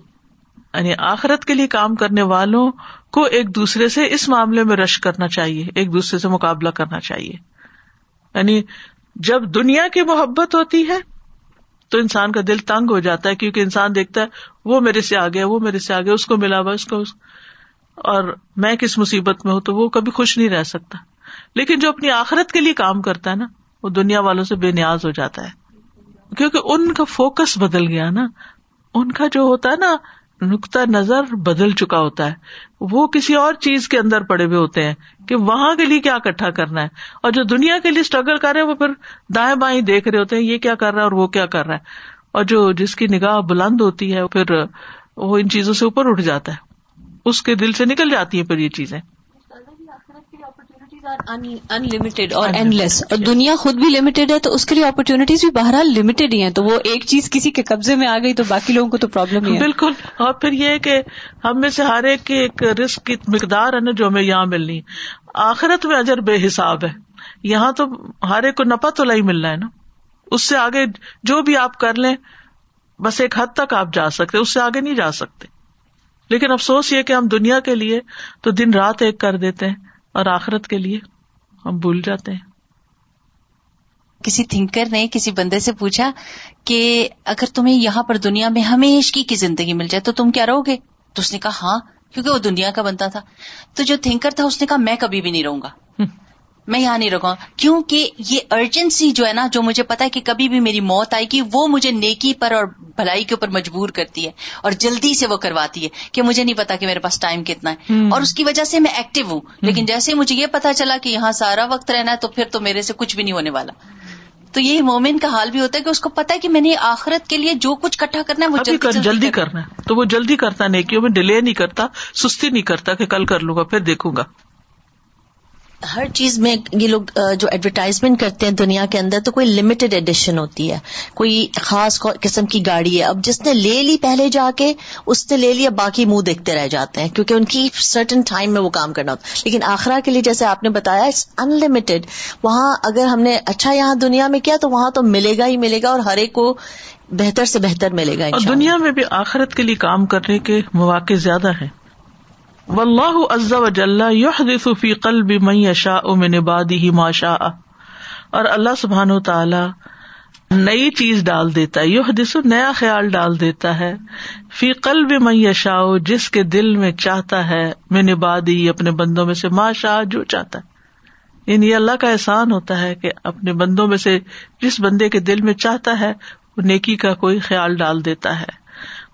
یعنی آخرت کے لیے کام کرنے والوں کو ایک دوسرے سے اس معاملے میں رش کرنا چاہیے، ایک دوسرے سے مقابلہ کرنا چاہیے۔ یعنی جب دنیا کی محبت ہوتی ہے تو انسان کا دل تنگ ہو جاتا ہے، کیونکہ انسان دیکھتا ہے، وہ میرے سے آگے وہ میرے سے آگے اس کو ملا ہوا اس کو۔ اور میں کس مصیبت میں ہوں تو وہ کبھی خوش نہیں رہ سکتا۔ لیکن جو اپنی آخرت کے لیے کام کرتا ہے نا، وہ دنیا والوں سے بے نیاز ہو جاتا ہے۔ کیونکہ ان کا فوکس بدل گیا نا۔ ان کا جو ہوتا ہے نا نقطۂ نظر بدل چکا ہوتا ہے۔ وہ کسی اور چیز کے اندر پڑے ہوئے ہوتے ہیں کہ وہاں کے لیے کیا اکٹھا کرنا ہے۔ اور جو دنیا کے لیے اسٹرگل کر رہے ہیں، وہ پھر دائیں بائیں دیکھ رہے ہوتے ہیں، یہ کیا کر رہا ہے اور وہ کیا کر رہا ہے۔ اور جو جس کی نگاہ بلند ہوتی ہے پھر وہ ان چیزوں سے اوپر اٹھ جاتا ہے۔ اس کے دل سے نکل جاتی ہیں پھر یہ چیزیں۔ ان لمیٹیڈ اور اینڈ لیس اور دنیا خود بھی لمیٹیڈ ہے تو اس کے لیے اپرچونیٹیز بھی بہرحال لمیٹیڈ ہی ہیں۔ تو وہ ایک چیز کسی کے قبضے میں آ گئی تو باقی لوگوں کو تو پرابلم ہی ہے۔ بالکل۔ اور پھر یہ کہ ہم میں سے ہر ایک کی ایک رسک کی مقدار ہے نا جو ہمیں یہاں ملنی۔ آخرت میں اجر بے حساب ہے۔ یہاں تو ہر ایک کو نپا تو لائی ملنا ہے نا۔ اس سے آگے جو بھی آپ کر لیں بس ایک حد تک آپ جا سکتے اس سے آگے نہیں جا سکتے۔ لیکن افسوس یہ کہ ہم دنیا کے لیے تو دن رات ایک کر دیتے ہیں اور آخرت کے لیے ہم بھول جاتے ہیں۔ کسی تھنکر نے کسی بندے سے پوچھا کہ اگر تمہیں یہاں پر دنیا میں ہمیشہ کی زندگی مل جائے تو تم کیا رہو گے؟ تو اس نے کہا ہاں کیونکہ وہ دنیا کا بنتا تھا۔ تو جو تھنکر تھا اس نے کہا میں کبھی بھی نہیں رہوں گا۔ میں یہاں نہیں رکا کیونکہ یہ ارجنسی جو ہے نا جو مجھے پتا ہے کہ کبھی بھی میری موت آئے گی وہ مجھے نیکی پر اور بھلائی کے اوپر مجبور کرتی ہے اور جلدی سے وہ کرواتی ہے کہ مجھے نہیں پتا کہ میرے پاس ٹائم کتنا ہے۔ اور اس کی وجہ سے میں ایکٹیو ہوں۔ لیکن جیسے مجھے یہ پتا چلا کہ یہاں سارا وقت رہنا ہے تو پھر تو میرے سے کچھ بھی نہیں ہونے والا۔ تو یہ مومن کا حال بھی ہوتا ہے کہ اس کو پتا ہے کہ میں نے آخرت کے لیے جو کچھ کٹھا کرنا ہے وہ جلدی, جلدی کرنا ہے۔ تو وہ جلدی کرتا نیکیوں میں ڈیلے نہیں کرتا سستی نہیں کرتا کہ کل کر لوں گا پھر دیکھوں گا۔ ہر چیز میں یہ لوگ جو ایڈورٹائزمنٹ کرتے ہیں دنیا کے اندر تو کوئی لمیٹڈ ایڈیشن ہوتی ہے۔ کوئی خاص قسم کی گاڑی ہے۔ اب جس نے لے لی پہلے جا کے اس نے لے لیا باقی منہ دیکھتے رہ جاتے ہیں۔ کیونکہ ان کی سرٹن ٹائم میں وہ کام کرنا ہوتا ہے۔ لیکن آخرا کے لیے جیسے آپ نے بتایا اٹس ان لمیٹڈ وہاں اگر ہم نے اچھا یہاں دنیا میں کیا تو وہاں تو ملے گا ہی ملے گا اور ہر ایک کو بہتر سے بہتر ملے گا اور دنیا میں بھی آخرت کے لیے کام کرنے کے مواقع زیادہ ہیں۔ و اللہ عز وجل يحدث في قلب من يشاء من عباده ما شاء. اور اللہ سبحان و تعالی نئی چیز ڈال دیتا ہے، یحدث، نیا خیال ڈال دیتا ہے. فی قلب من یشاء، جس کے دل میں چاہتا ہے، من عبادی، اپنے بندوں میں سے، ما شاء، جو چاہتا ہے. یعنی اللہ کا احسان ہوتا ہے کہ اپنے بندوں میں سے جس بندے کے دل میں چاہتا ہے، وہ نیکی کا کوئی خیال ڈال دیتا ہے.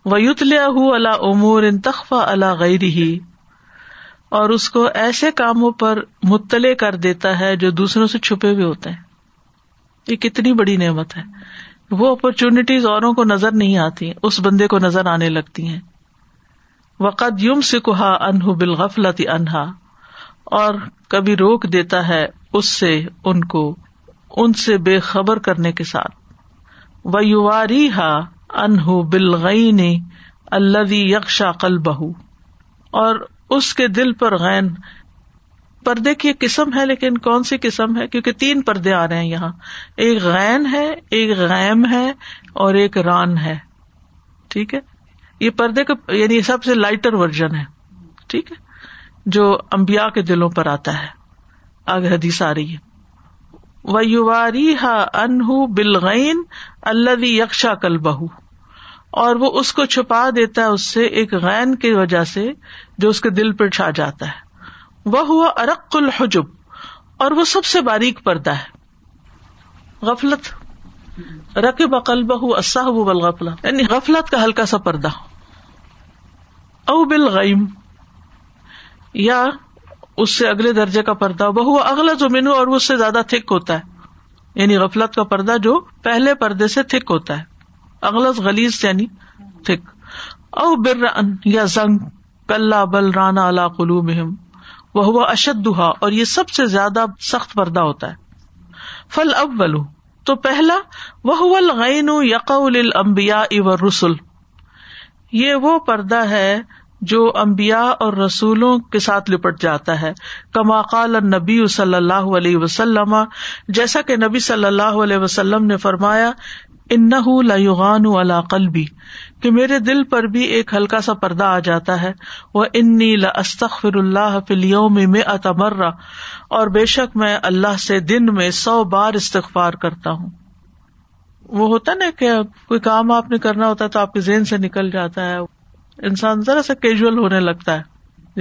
ویتلیہ اللہ امور ان تخفا اللہ غیر ہی اور اس کو ایسے کاموں پر مطلع کر دیتا ہے جو دوسروں سے چھپے ہوئے ہوتے ہیں۔ یہ کتنی بڑی نعمت ہے۔ وہ اپرچونیٹیز اوروں کو نظر نہیں آتی، اس بندے کو نظر آنے لگتی ہیں۔ وقت یوم سے کہا انہ بالغفلتی انہا اور کبھی روک دیتا ہے اس سے ان کو، ان سے بے خبر کرنے کے ساتھ۔ و یواری ہا انہ بلغین اللہ یکشا کل بہ اور اس کے دل پر غین پردے کی ایک قسم ہے، لیکن کون سی قسم ہے؟ کیونکہ تین پردے آ رہے ہیں یہاں۔ ایک غین ہے، ایک غیم ہے اور ایک ران ہے۔ ٹھیک ہے؟ یہ پردے کا یعنی سب سے لائٹر ورژن ہے۔ ٹھیک ہے؟ جو امبیا کے دلوں پر آتا ہے۔ آگے حدیث آ رہی ہے۔ واری ہا انہ بلغین اللہ یکشا کل بہ اور وہ اس کو چھپا دیتا ہے اس سے ایک غین کی وجہ سے جو اس کے دل پہ چھا جاتا ہے۔ وہ ہوا ارق الحجب، اور وہ سب سے باریک پردہ ہے۔ غفلت رقب بقل بہ یعنی غفلت کا ہلکا سا پردہ۔ او بالغیم، یا اس سے اگلے درجے کا پردہ۔ بہو اگلا جو مینو اور اس سے زیادہ تھک ہوتا ہے۔ یعنی غفلت کا پردہ جو پہلے پردے سے تھک ہوتا ہے۔ اغلط غلیز یعنی تھک او بر یا زنگ کل بل رانا اللہ قلو مہم وہ اشد اور یہ سب سے زیادہ سخت پردہ ہوتا ہے۔ فل اب تو پہلا وہ غین یقول المبیا اب رسول یہ وہ پردہ ہے جو امبیا اور رسولوں کے ساتھ لپٹ جاتا ہے، کما قال نبی صلی اللہ علیہ وسلم۔ جیسا کہ نبی صلی اللہ علیہ وسلم نے فرمایا ان لغان اللہ قلبی، کہ میرے دل پر بھی ایک ہلکا سا پردہ آ جاتا ہے۔ وہ انی لستخر اللہ فلیوم میں اتمرا اور بے شک میں اللہ سے دن میں سو بار استغفار کرتا ہوں۔ وہ ہوتا نا کہ کوئی کام آپ نے کرنا ہوتا ہے تو آپ کے ذہن سے نکل جاتا ہے۔ انسان ذرا سا کیجول ہونے لگتا ہے۔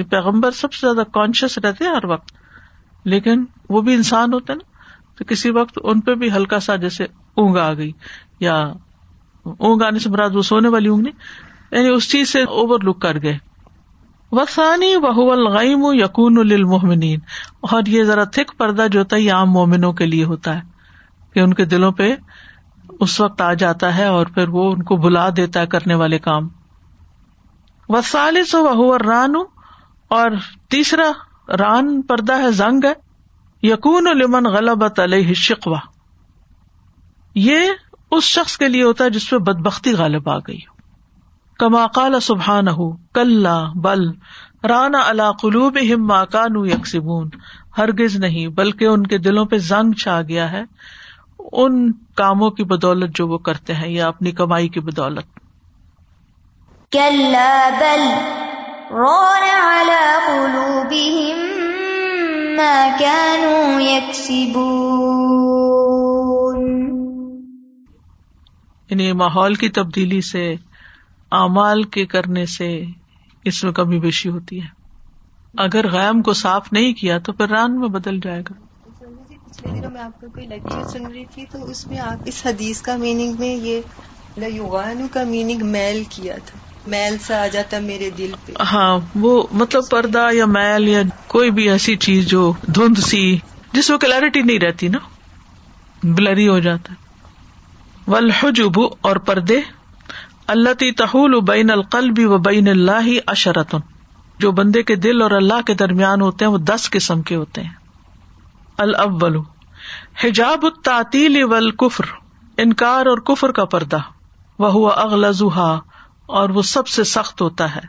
پیغمبر سب سے زیادہ کانشیس رہتے ہیں ہر وقت۔ لیکن وہ بھی انسان ہوتے نا، تو کسی وقت ان پہ بھی ہلکا سا جیسے اونگ آ گئی یا اونگ آنے سے مراد وہ سونے والی اونگ نہیں یعنی اس چیز سے اوور لک کر گئے۔ وسانی الغیم یقون المحمنین اور یہ ذرا تھک پردہ جو ہوتا ہے یہ عام مومنوں کے لیے ہوتا ہے۔ کہ ان کے دلوں پہ اس وقت آ جاتا ہے اور پھر وہ ان کو بلا دیتا ہے کرنے والے کام۔ وسالس و ران اور تیسرا ران پردہ ہے، زنگ ہے۔ یقون لمن غلط علیہ شکوا یہ اس شخص کے لیے ہوتا ہے جس پہ بد بختی غالب آ گئی کما کال سبحان ہو کل بل، رانا اللہ قلوب ہم کانو یکسبون۔ ہرگز نہیں، بلکہ ان کے دلوں پہ زنگ چھا گیا ہے۔ ان کاموں کی بدولت جو وہ کرتے ہیں، یا اپنی کمائی کی بدولت۔ بل قلوبهم ما كانوا يكسبون یعنی ماحول کی تبدیلی سے اعمال کے کرنے سے اس میں کمی بیشی ہوتی ہے۔ اگر غیم کو صاف نہیں کیا تو پھر ران میں بدل جائے گا۔ پچھلے دنوں میں آپ کا کوئی لیکچر سن رہی تھی تو اس میں آپ اس حدیث کا میننگ میں یہ لوگانو کا میننگ میل کیا تھا۔ میل سا آ جاتا میرے دل پہ۔ ہاں وہ مطلب پردہ یا میل یا کوئی بھی ایسی چیز جو دھند سی جس میں کلیرٹی نہیں رہتی نا بلری ہو جاتا ولحجب اور پردے اللہ تی تحول بین القلب و بین اللہ اشرتن۔ جو بندے کے دل اور اللہ کے درمیان ہوتے ہیں، وہ دس قسم کے ہوتے ہیں۔ الاول، حجاب التعطیل والکفر، انکار اور کفر کا پردہ۔ وہ اغلزها اور وہ سب سے سخت ہوتا ہے۔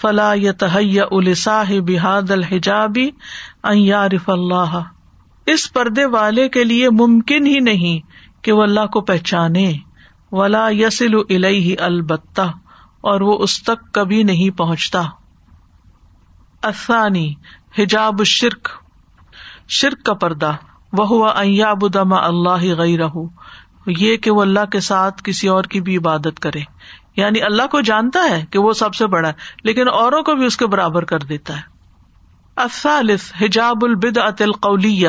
فلاح یا تہیا بحاد الحجابی یارف اللہ۔ اس پردے والے کے لیے ممکن ہی نہیں کہ وہ اللہ کو پہچانے، ولا یسل الہی البتہ اور وہ اس تک کبھی نہیں پہنچتا۔ افسانی حجاب شرک شرک کا پردہ۔ وہ ہوا ایابما اللہ غی رہ یہ کہ وہ اللہ کے ساتھ کسی اور کی بھی عبادت کرے۔ یعنی اللہ کو جانتا ہے کہ وہ سب سے بڑا ہے، لیکن اوروں کو بھی اس کے برابر کر دیتا ہے۔ افالف حجاب البد القولیہ،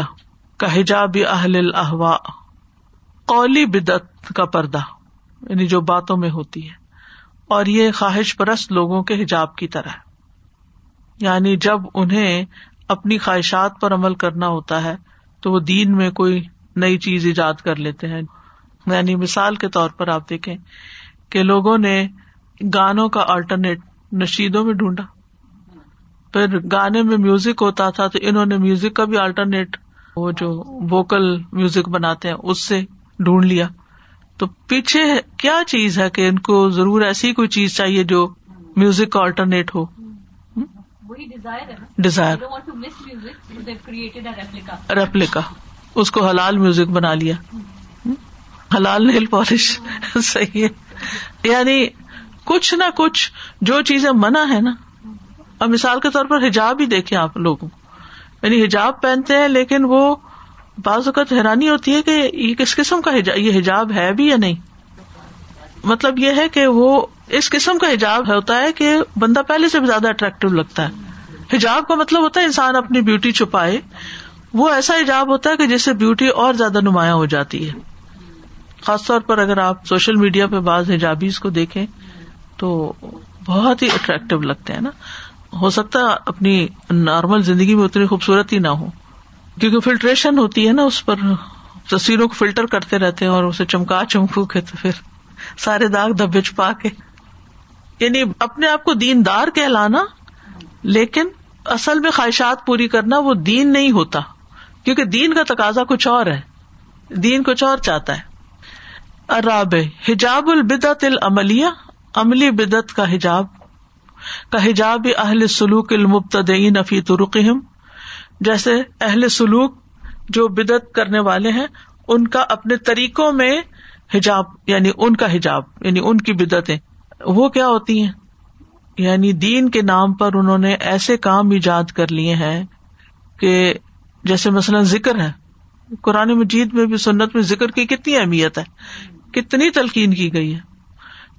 کا حجاب اہل الحوا قولی بدعت کا پردہ یعنی جو باتوں میں ہوتی ہے۔ اور یہ خواہش پرست لوگوں کے حجاب کی طرح یعنی جب انہیں اپنی خواہشات پر عمل کرنا ہوتا ہے، تو وہ دین میں کوئی نئی چیز ایجاد کر لیتے ہیں۔ یعنی مثال کے طور پر آپ دیکھیں کہ لوگوں نے گانوں کا آلٹرنیٹ نشیدوں میں ڈھونڈا۔ پھر گانے میں میوزک ہوتا تھا تو انہوں نے میوزک کا بھی آلٹرنیٹ وہ جو ووکل میوزک بناتے ہیں، اس سے ڈھونڈ لیا۔ تو پیچھے کیا چیز ہے کہ ان کو ضرور ایسی کوئی چیز چاہیے جو میوزک کا آلٹرنیٹ ہو ڈیزائر ریپلیکا اس کو حلال میوزک بنا لیا۔ حلال نیل پالش صحیح ہے۔ یعنی کچھ نہ کچھ جو چیزیں منع ہے نا۔ اب مثال کے طور پر حجاب ہی دیکھیں آپ لوگوں یعنی حجاب پہنتے ہیں لیکن وہ بعض اوقات حیرانی ہوتی ہے کہ یہ کس قسم کا حجاب یہ حجاب ہے بھی یا نہیں؟ مطلب یہ ہے کہ وہ اس قسم کا حجاب ہوتا ہے کہ بندہ پہلے سے بھی زیادہ اٹریکٹو لگتا ہے۔ حجاب کا مطلب ہوتا ہے انسان اپنی بیوٹی چھپائے۔ وہ ایسا حجاب ہوتا ہے کہ جس سے بیوٹی اور زیادہ نمایاں ہو جاتی ہے۔ خاص طور پر اگر آپ سوشل میڈیا پہ بعض حجابیز کو دیکھیں تو بہت ہی اٹریکٹو لگتے ہیں نا۔ ہو سکتا ہے اپنی نارمل زندگی میں اتنی خوبصورت ہی نہ ہو۔ کیونکہ فلٹریشن ہوتی ہے نا اس پر تصویروں کو فلٹر کرتے رہتے ہیں اور اسے چمکا چمکو کے تو پھر سارے داغ دبے چھپا کے۔ یعنی اپنے آپ کو دین دار کہلانا، لیکن اصل میں خواہشات پوری کرنا وہ دین نہیں ہوتا، کیونکہ دین کا تقاضا کچھ اور ہے۔ دین کچھ اور چاہتا ہے۔ اراب حجاب البدت العملیہ، عملی بدت کا حجاب۔ کا حجاب اہل سلوک المبتدئین فی ترقہم جیسے اہل سلوک جو بدت کرنے والے ہیں، ان کا اپنے طریقوں میں حجاب یعنی ان کا حجاب یعنی ان کی بدتیں وہ کیا ہوتی ہیں؟ یعنی دین کے نام پر انہوں نے ایسے کام ایجاد کر لیے ہیں کہ جیسے مثلاً ذکر ہے۔ قرآن مجید میں بھی سنت میں ذکر کی کتنی اہمیت ہے، کتنی تلقین کی گئی ہے۔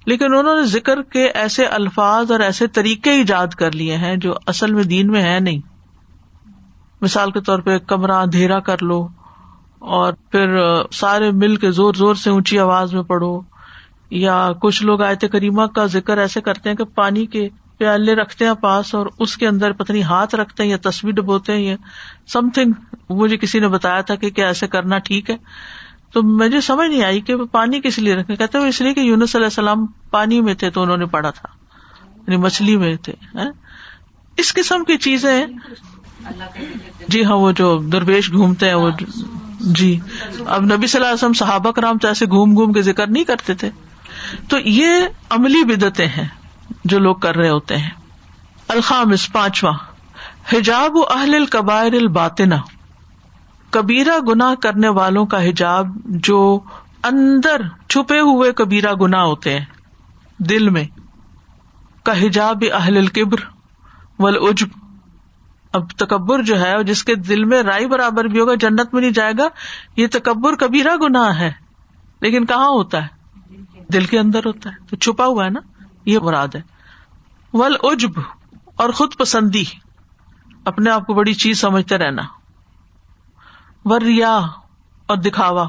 لیکن انہوں نے ذکر کے ایسے الفاظ اور ایسے طریقے ایجاد کر لیے ہیں جو اصل میں دین میں ہے نہیں۔ مثال کے طور پہ کمرہ اندھیرا کر لو اور پھر سارے مل کے زور زور سے اونچی آواز میں پڑھو یا کچھ لوگ آیت کریمہ کا ذکر ایسے کرتے ہیں کہ پانی کے پیالے رکھتے ہیں پاس اور اس کے اندر پتنی ہاتھ رکھتے ہیں یا تصویر ڈبوتے ہیں یا سم تھنگ مجھے کسی نے بتایا تھا کہ کیا ایسے کرنا ٹھیک ہے تو مجھے سمجھ نہیں آئی کہ وہ پانی کس لیے رکھے، کہتے اس لیے کہ یونس علیہ السلام پانی میں تھے تو انہوں نے پڑھا تھا یعنی مچھلی میں تھے اس قسم کی چیزیں جی ہاں وہ جو درویش گھومتے ہیں، وہ جی۔ اب نبی صلی اللہ علیہ وسلم صحابہ کرام تو ایسے گھوم گھوم کے ذکر نہیں کرتے تھے۔ تو یہ عملی بدتیں ہیں جو لوگ کر رہے ہوتے ہیں۔ الخامس، پانچواں۔ حجاب و اہل القبائر الباطنا کبیرا گنا کرنے والوں کا حجاب جو اندر چھپے ہوئے کبیرا گنا ہوتے ہیں، دل میں۔ کا حجاب اہل القبر ولعجب اب تکبر جو ہے جس کے دل میں رائی برابر بھی ہوگا، جنت میں نہیں جائے گا، یہ تکبر کبیرا گنا ہے، لیکن کہاں ہوتا ہے؟ دل کے اندر ہوتا ہے، تو چھپا ہوا ہے نا، یہ مراد ہے۔ ول اجب اور خود پسندی، اپنے آپ کو بڑی چیز سمجھتے رہنا۔ وریا اور دکھاوا۔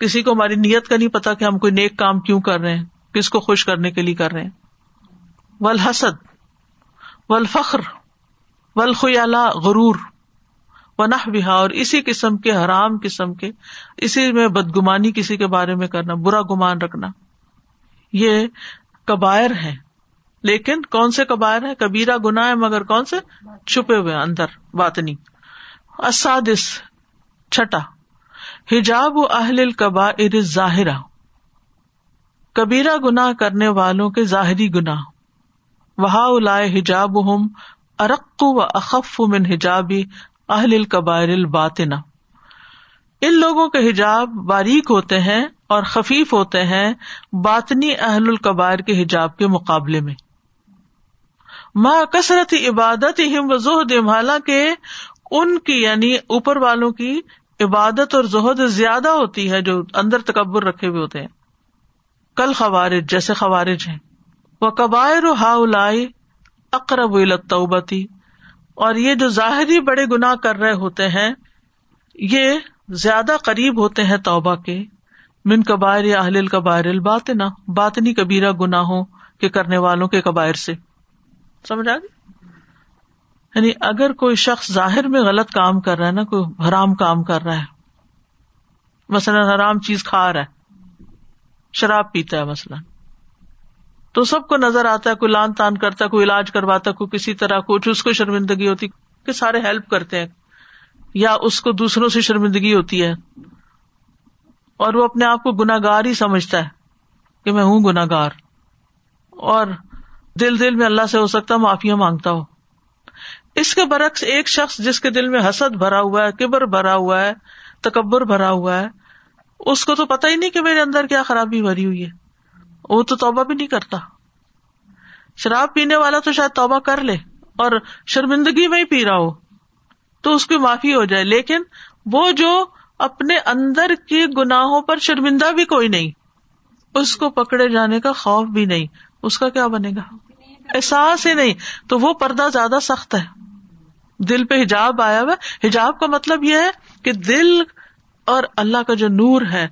کسی کو ہماری نیت کا نہیں پتا کہ ہم کوئی نیک کام کیوں کر رہے ہیں، کس کو خوش کرنے کے لیے کر رہے ہیں۔ ول حسد ول فخر ول خیالا غرور و بہا اور اسی قسم کے، حرام قسم کے، اسی میں بدگمانی کسی کے بارے میں کرنا، برا گمان رکھنا، یہ کبائر ہے لیکن کون سے کبائر ہے کبیرا گنا ہے مگر کون سے؟ چھپے ہوئے اندر باتنی اسادس چھٹا۔ حجاب و اہل القبا ظاہرہ کبیرا گنا کرنے والوں کے ظاہری گنا وہ لائے حجاب ہم ارق و اخف من حجابی اہل القبائر الباطنا ان لوگوں کے حجاب باریک ہوتے ہیں اور خفیف ہوتے ہیں باطنی اہل القبائر کے حجاب کے مقابلے میں۔ ماں کثرت عبادت ہم و ظہد حالانکہ ان کی یعنی اوپر والوں کی عبادت اور زہد زیادہ ہوتی ہے جو اندر تکبر رکھے ہوئے ہوتے ہیں۔ کل خوارج، جیسے خوارج ہیں۔ وہ قبائر و ہا اقرب التوبتی اور یہ جو ظاہری بڑے گنا کر رہے ہوتے ہیں، یہ زیادہ قریب ہوتے ہیں توبہ کے۔ من قبائر یا اہل القبائر الباطنا باطنی کبیرہ گناہوں کے کرنے والوں کے قبائر سے۔ سمجھ آ گئی؟ یعنی اگر کوئی شخص ظاہر میں غلط کام کر رہا ہے نا، کوئی حرام کام کر رہا ہے، مثلاً حرام چیز کھا رہا ہے، شراب پیتا ہے مثلاً تو سب کو نظر آتا ہے، کوئی لان تان کرتا ہے، کوئی علاج کرواتا ہے، کوئی کسی طرح کچھ اس کو شرمندگی ہوتی، کہ سارے ہیلپ کرتے ہیں، یا اس کو دوسروں سے شرمندگی ہوتی ہے۔ اور وہ اپنے آپ کو گناگار ہی سمجھتا ہے، کہ میں ہوں گناگار اور دل دل میں اللہ سے ہو سکتا معافیا مانگتا ہو۔ اس کے برعکس ایک شخص جس کے دل میں حسد بھرا ہوا ہے، کبر بھرا ہوا ہے، تکبر بھرا ہوا ہے، اس کو تو پتا ہی نہیں کہ میرے اندر کیا خرابی بھری ہوئی ہے۔ وہ تو توبہ بھی نہیں کرتا۔ شراب پینے والا تو شاید توبہ کر لے اور شرمندگی میں ہی پی رہا ہو، تو اس کی معافی ہو جائے۔ لیکن وہ جو اپنے اندر کے گناہوں پر شرمندہ بھی کوئی نہیں، اس کو پکڑے جانے کا خوف بھی نہیں۔ اس کا کیا بنے گا؟ احساس ہی نہیں۔ تو وہ پردہ زیادہ سخت ہے۔ دل پہ حجاب آیا ہوا حجاب کا مطلب یہ ہے کہ دل اور اللہ کا جو نور ہے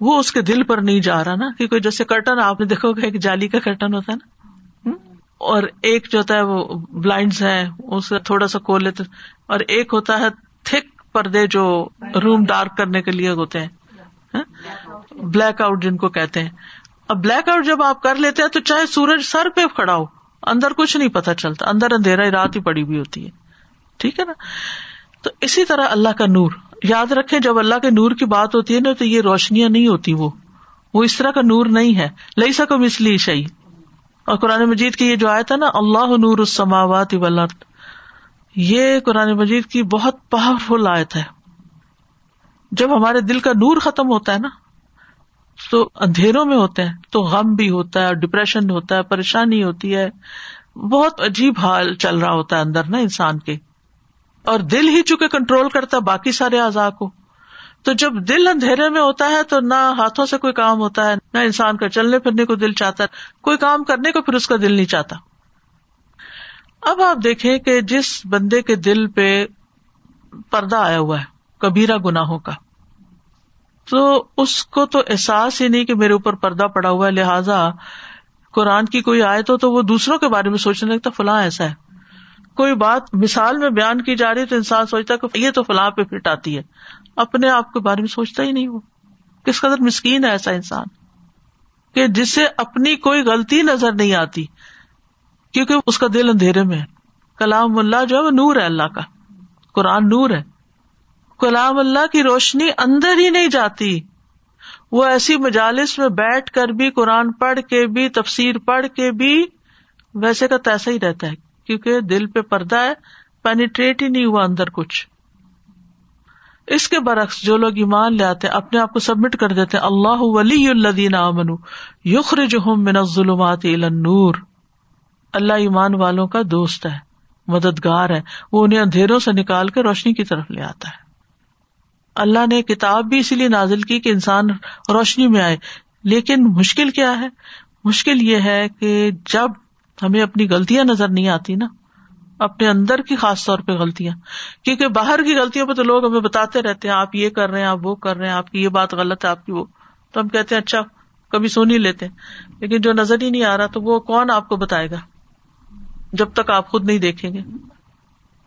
وہ اس کے دل پر نہیں جا رہا نا کیونکہ جیسے کرٹن آپ نے دیکھو گے ایک جالی کا کرٹن ہوتا ہے نا۔ اور ایک جو ہوتا ہے وہ بلائنڈ ہے اسے تھوڑا سا کھول لیتے اور ایک ہوتا ہے تھک پردے جو روم ڈارک کرنے کے لیے ہوتے ہیں۔ بلیک آؤٹ جن کو کہتے ہیں۔ اب بلیک آؤٹ جب آپ کر لیتے ہیں تو چاہے سورج سر پہ کھڑا ہو، اندر کچھ نہیں پتا چلتا، اندر اندھیرا رات ہی پڑی ہوئی ہوتی ہے۔ ٹھیک ہے نا؟ تو اسی طرح اللہ کا نور۔ یاد رکھے، جب اللہ کے نور کی بات ہوتی ہے نا، تو یہ روشنیاں نہیں ہوتی وہ۔ وہ اس طرح کا نور نہیں ہے۔ لئی سکو مسلی شعی اور قرآن مجید کی یہ جو آئے تھا نا، اللہ نور السماوات والارض۔ یہ قرآن مجید کی بہت پاورفل آیت ہے۔ جب ہمارے دل کا نور ختم ہوتا ہے نا، تو اندھیروں میں ہوتے ہیں، تو غم بھی ہوتا ہے ڈپریشن ہوتا ہے، پریشانی ہوتی ہے۔ بہت عجیب حال چل رہا ہوتا ہے اندر نا انسان کے۔ اور دل ہی چونکہ کنٹرول کرتا ہے باقی سارے اعضاء کو۔ تو جب دل اندھیرے میں ہوتا ہے تو نہ ہاتھوں سے کوئی کام ہوتا ہے نہ انسان کا چلنے پھرنے کو دل چاہتا ہے۔ کوئی کام کرنے کو پھر اس کا دل نہیں چاہتا۔ اب آپ دیکھیں کہ جس بندے کے دل پہ پردہ آیا ہوا ہے کبیرا گناہوں کا تو اس کو تو احساس ہی نہیں کہ میرے اوپر پردہ پڑا ہوا ہے۔ لہٰذا قرآن کی کوئی آئے تو, تو وہ دوسروں کے بارے میں سوچنے لگتا فلاں ایسا ہے۔ کوئی بات مثال میں بیان کی جا رہی تو انسان سوچتا ہے کہ یہ تو فلاں پہ فٹ آتی ہے۔ اپنے آپ کے بارے میں سوچتا ہی نہیں وہ۔ کس قدر مسکین ہے ایسا انسان کہ جسے اپنی کوئی غلطی نظر نہیں آتی، کیونکہ اس کا دل اندھیرے میں ہے۔ کلام اللہ جو ہے وہ نور ہے اللہ کا۔ قرآن نور ہے۔ کلام اللہ کی روشنی اندر ہی نہیں جاتی۔ وہ ایسی مجالس میں بیٹھ کر بھی قرآن پڑھ کے بھی، تفسیر پڑھ کے بھی، ویسے کا تیسا ہی رہتا ہے۔ کیونکہ دل پہ پردہ ہے پینیٹریٹ ہی نہیں ہوا اندر کچھ۔ اس کے برعکس جو لوگ ایمان لے آتے اپنے آپ کو سبمٹ کر دیتے اللہ ولی الدین امن یخرج من ظلمات نور اللہ ایمان والوں کا دوست ہے، مددگار ہے۔ وہ انہیں اندھیروں سے نکال کے روشنی کی طرف لے آتا ہے۔ اللہ نے کتاب بھی اسی لیے نازل کی کہ انسان روشنی میں آئے۔ لیکن مشکل کیا ہے؟ مشکل یہ ہے کہ جب ہمیں اپنی غلطیاں نظر نہیں آتی نا۔ اپنے اندر کی خاص طور پہ غلطیاں۔ کیونکہ باہر کی غلطیوں پہ تو لوگ ہمیں بتاتے رہتے ہیں، آپ یہ کر رہے ہیں، آپ وہ کر رہے ہیں، آپ کی یہ بات غلط ہے، آپ کی وہ۔ تو ہم کہتے ہیں اچھا کبھی سن ہی لیتے لیکن جو نظر ہی نہیں آ رہا تو وہ کون آپ کو بتائے گا؟ جب تک آپ خود نہیں دیکھیں گے۔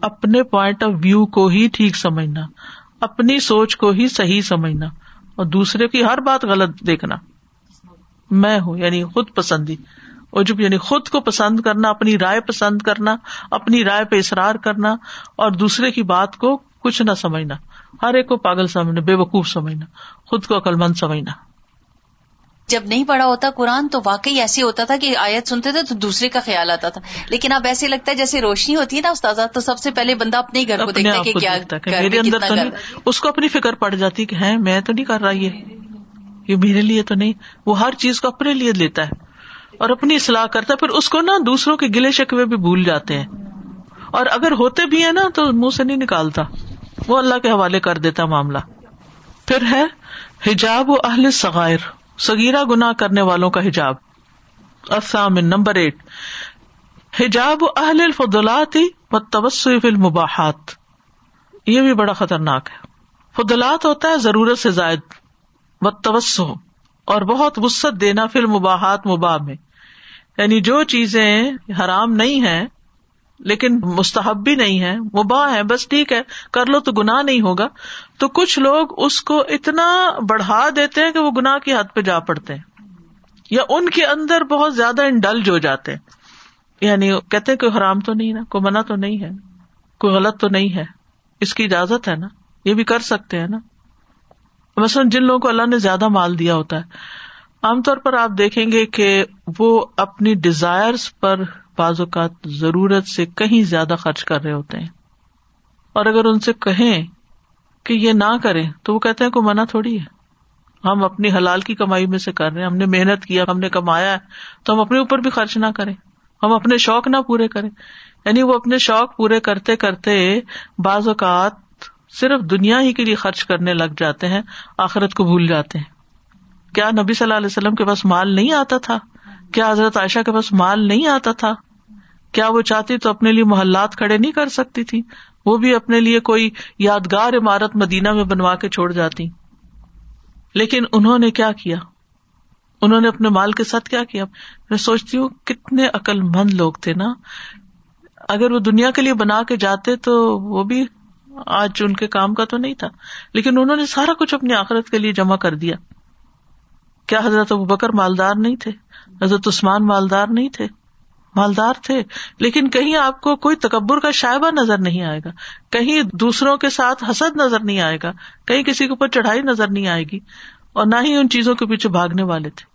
اپنے پوائنٹ آف ویو کو ہی ٹھیک سمجھنا، اپنی سوچ کو ہی صحیح سمجھنا، اور دوسرے کی ہر بات غلط دیکھنا۔ میں ہوں یعنی خود پسندی۔ اور جب یعنی خود کو پسند کرنا اپنی رائے پسند کرنا اپنی رائے پہ اصرار کرنا اور دوسرے کی بات کو کچھ نہ سمجھنا ہر ایک کو پاگل سمجھنا بے وقوف سمجھنا خود کو عقل مند سمجھنا۔ جب نہیں پڑھا ہوتا قرآن تو واقعی ایسے ہوتا تھا کہ آیت سنتے تھے تو دوسرے کا خیال آتا تھا۔ لیکن اب ایسے لگتا ہے جیسے روشنی ہوتی ہے نا استاد تو سب سے پہلے بندہ اپنے گھر کو دیکھتا ہے کہ کیا میرے اندر تو نہیں اس کو اپنی فکر پڑ جاتی کہ ہے میں تو نہیں کر رہا یہ۔ یہ میرے لیے تو نہیں وہ ہر چیز کو اپنے لیے لیتا ہے۔ اور اپنی اصلاح کرتا ہے، پھر اس کو نا دوسروں کے گلے شکوے بھی بھول جاتے ہیں۔ اور اگر ہوتے بھی ہیں نا، تو منہ سے نہیں نکالتا۔ وہ اللہ کے حوالے کر دیتا معاملہ۔ پھر ہے، حجاب و اہل سغائر سگیرا گنا کرنے والوں کا حجاب۔ اسامن نمبر ایٹ۔ حجاب و اہل الفضلات و تبصف المباحات۔ یہ بھی بڑا خطرناک ہے۔ فضلات ہوتا ہے ضرورت سے زائد۔ و توسع اور بہت وسط دینا فل مباحت مباح میں۔ یعنی جو چیزیں حرام نہیں ہے لیکن مستحب بھی نہیں ہے مباح ہے بس ٹھیک ہے، کر لو تو گناہ نہیں ہوگا۔ تو کچھ لوگ اس کو اتنا بڑھا دیتے ہیں کہ وہ گناہ کی حد پہ جا پڑتے ہیں۔ یا ان کے اندر بہت زیادہ انڈلج ہو جاتے ہیں۔ یعنی کہتے ہیں کوئی حرام تو نہیں نا، کوئی منع تو نہیں ہے، کوئی غلط تو نہیں ہے۔ اس کی اجازت ہے نا، یہ بھی کر سکتے ہیں نا۔ مثلاً جن لوگوں کو اللہ نے زیادہ مال دیا ہوتا ہے عام طور پر آپ دیکھیں گے کہ وہ اپنی ڈیزائر پر بعض اوقات ضرورت سے کہیں زیادہ خرچ کر رہے ہوتے ہیں۔ اور اگر ان سے کہیں کہ یہ نہ کریں تو وہ کہتے ہیں کوئی منع تھوڑی ہے۔ ہم اپنی حلال کی کمائی میں سے کر رہے ہیں، ہم نے محنت کیا ہم نے کمایا ہے، تو ہم اپنے اوپر بھی خرچ نہ کریں۔ ہم اپنے شوق نہ پورے کریں۔ یعنی وہ اپنے شوق پورے کرتے کرتے بعض اوقات صرف دنیا ہی کے لیے خرچ کرنے لگ جاتے ہیں، آخرت کو بھول جاتے ہیں۔ کیا نبی صلی اللہ علیہ وسلم کے پاس مال نہیں آتا تھا؟ کیا حضرت عائشہ کے پاس مال نہیں آتا تھا؟ کیا وہ چاہتی تو اپنے لیے محلات کھڑے نہیں کر سکتی تھی؟ وہ بھی اپنے لیے کوئی یادگار عمارت مدینہ میں بنوا کے چھوڑ جاتی۔ لیکن انہوں نے کیا کیا؟ انہوں نے اپنے مال کے ساتھ کیا کیا؟ میں سوچتی ہوں کتنے عقل مند لوگ تھے نا۔ اگر وہ دنیا کے لیے بنا کے جاتے تو وہ بھی آج ان کے کام کا تو نہیں تھا۔ لیکن انہوں نے سارا کچھ اپنی آخرت کے لیے جمع کر دیا۔ کیا حضرت ابو بکر مالدار نہیں تھے؟ حضرت عثمان مالدار نہیں تھے؟ مالدار تھے۔ لیکن کہیں آپ کو کوئی تکبر کا شائبہ نظر نہیں آئے گا۔ کہیں دوسروں کے ساتھ حسد نظر نہیں آئے گا۔ کہیں کسی کے اوپر چڑھائی نظر نہیں آئے گی۔ اور نہ ہی ان چیزوں کے پیچھے بھاگنے والے تھے۔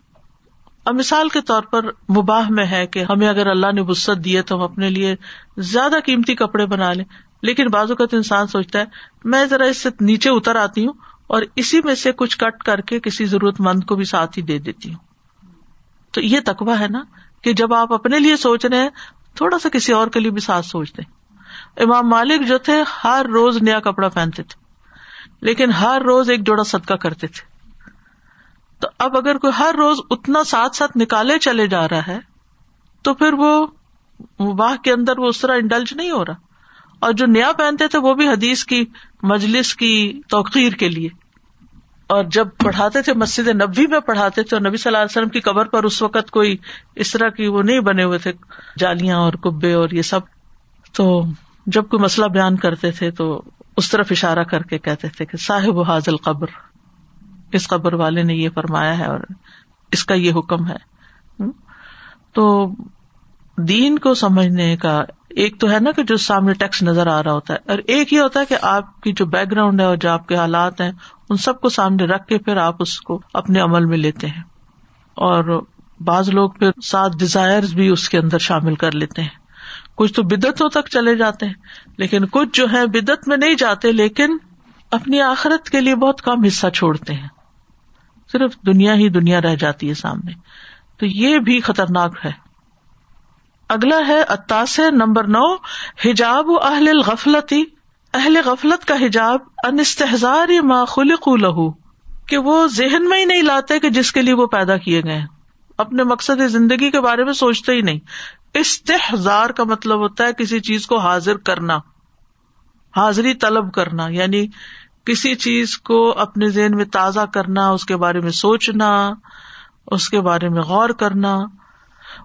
اب مثال کے طور پر مباح میں ہے کہ ہمیں اگر اللہ نے وسط دیے تو ہم اپنے لیے زیادہ قیمتی کپڑے بنا لیں۔ لیکن بازو کا تو انسان سوچتا ہے، میں ذرا اس سے نیچے اتر آتی ہوں اور اسی میں سے کچھ کٹ کر کے کسی ضرورت مند کو بھی ساتھ ہی دے دیتی ہوں۔ تو یہ تقوا ہے نا کہ جب آپ اپنے لیے سوچ رہے ہیں، تھوڑا سا کسی اور کے لیے بھی ساتھ سوچ دیں۔ امام مالک جو تھے، ہر روز نیا کپڑا پہنتے تھے، لیکن ہر روز ایک جوڑا صدقہ کرتے تھے۔ تو اب اگر کوئی ہر روز اتنا ساتھ ساتھ نکالے چلے جا رہا ہے، تو پھر وہ واہ کے اندر وہ اس طرح انڈلج نہیں ہو رہا۔ اور جو نیا پہنتے تھے وہ بھی حدیث کی مجلس کی توقیر کے لیے۔ اور جب پڑھاتے تھے مسجد نبی میں پڑھاتے تھے اور نبی صلی اللہ علیہ وسلم کی قبر پر اس وقت کوئی اس طرح کی وہ نہیں بنے ہوئے تھے، جالیاں اور کبے اور یہ سب۔ تو جب کوئی مسئلہ بیان کرتے تھے تو اس طرف اشارہ کر کے کہتے تھے کہ صاحب حاضل قبر اس قبر والے نے یہ فرمایا ہے اور اس کا یہ حکم ہے۔ تو دین کو سمجھنے کا ایک تو ہے نا کہ جو سامنے ٹیکس نظر آ رہا ہوتا ہے اور ایک یہ ہوتا ہے کہ آپ کی جو بیک گراؤنڈ ہے اور جو آپ کے حالات ہیں، ان سب کو سامنے رکھ کے پھر آپ اس کو اپنے عمل میں لیتے ہیں۔ اور بعض لوگ پھر سات ڈیزائر بھی اس کے اندر شامل کر لیتے ہیں۔ کچھ تو بدتوں تک چلے جاتے ہیں، لیکن کچھ جو ہے بدت میں نہیں جاتے، لیکن اپنی آخرت کے لیے بہت کم حصہ چھوڑتے ہیں۔ صرف دنیا ہی دنیا رہ جاتی ہے سامنے۔ تو یہ بھی خطرناک ہے۔ اگلا ہے اتاس نمبر نو، حجاب اہل غفلتی اہل غفلت کا حجاب انستحزار ما خلق لہو۔ کہ وہ ذہن میں ہی نہیں لاتے کہ جس کے لیے وہ پیدا کیے گئے اپنے مقصد زندگی کے بارے میں سوچتے ہی نہیں۔ استحزار کا مطلب ہوتا ہے کسی چیز کو حاضر کرنا۔ حاضری طلب کرنا یعنی کسی چیز کو اپنے ذہن میں تازہ کرنا، اس کے بارے میں سوچنا، اس کے بارے میں غور کرنا۔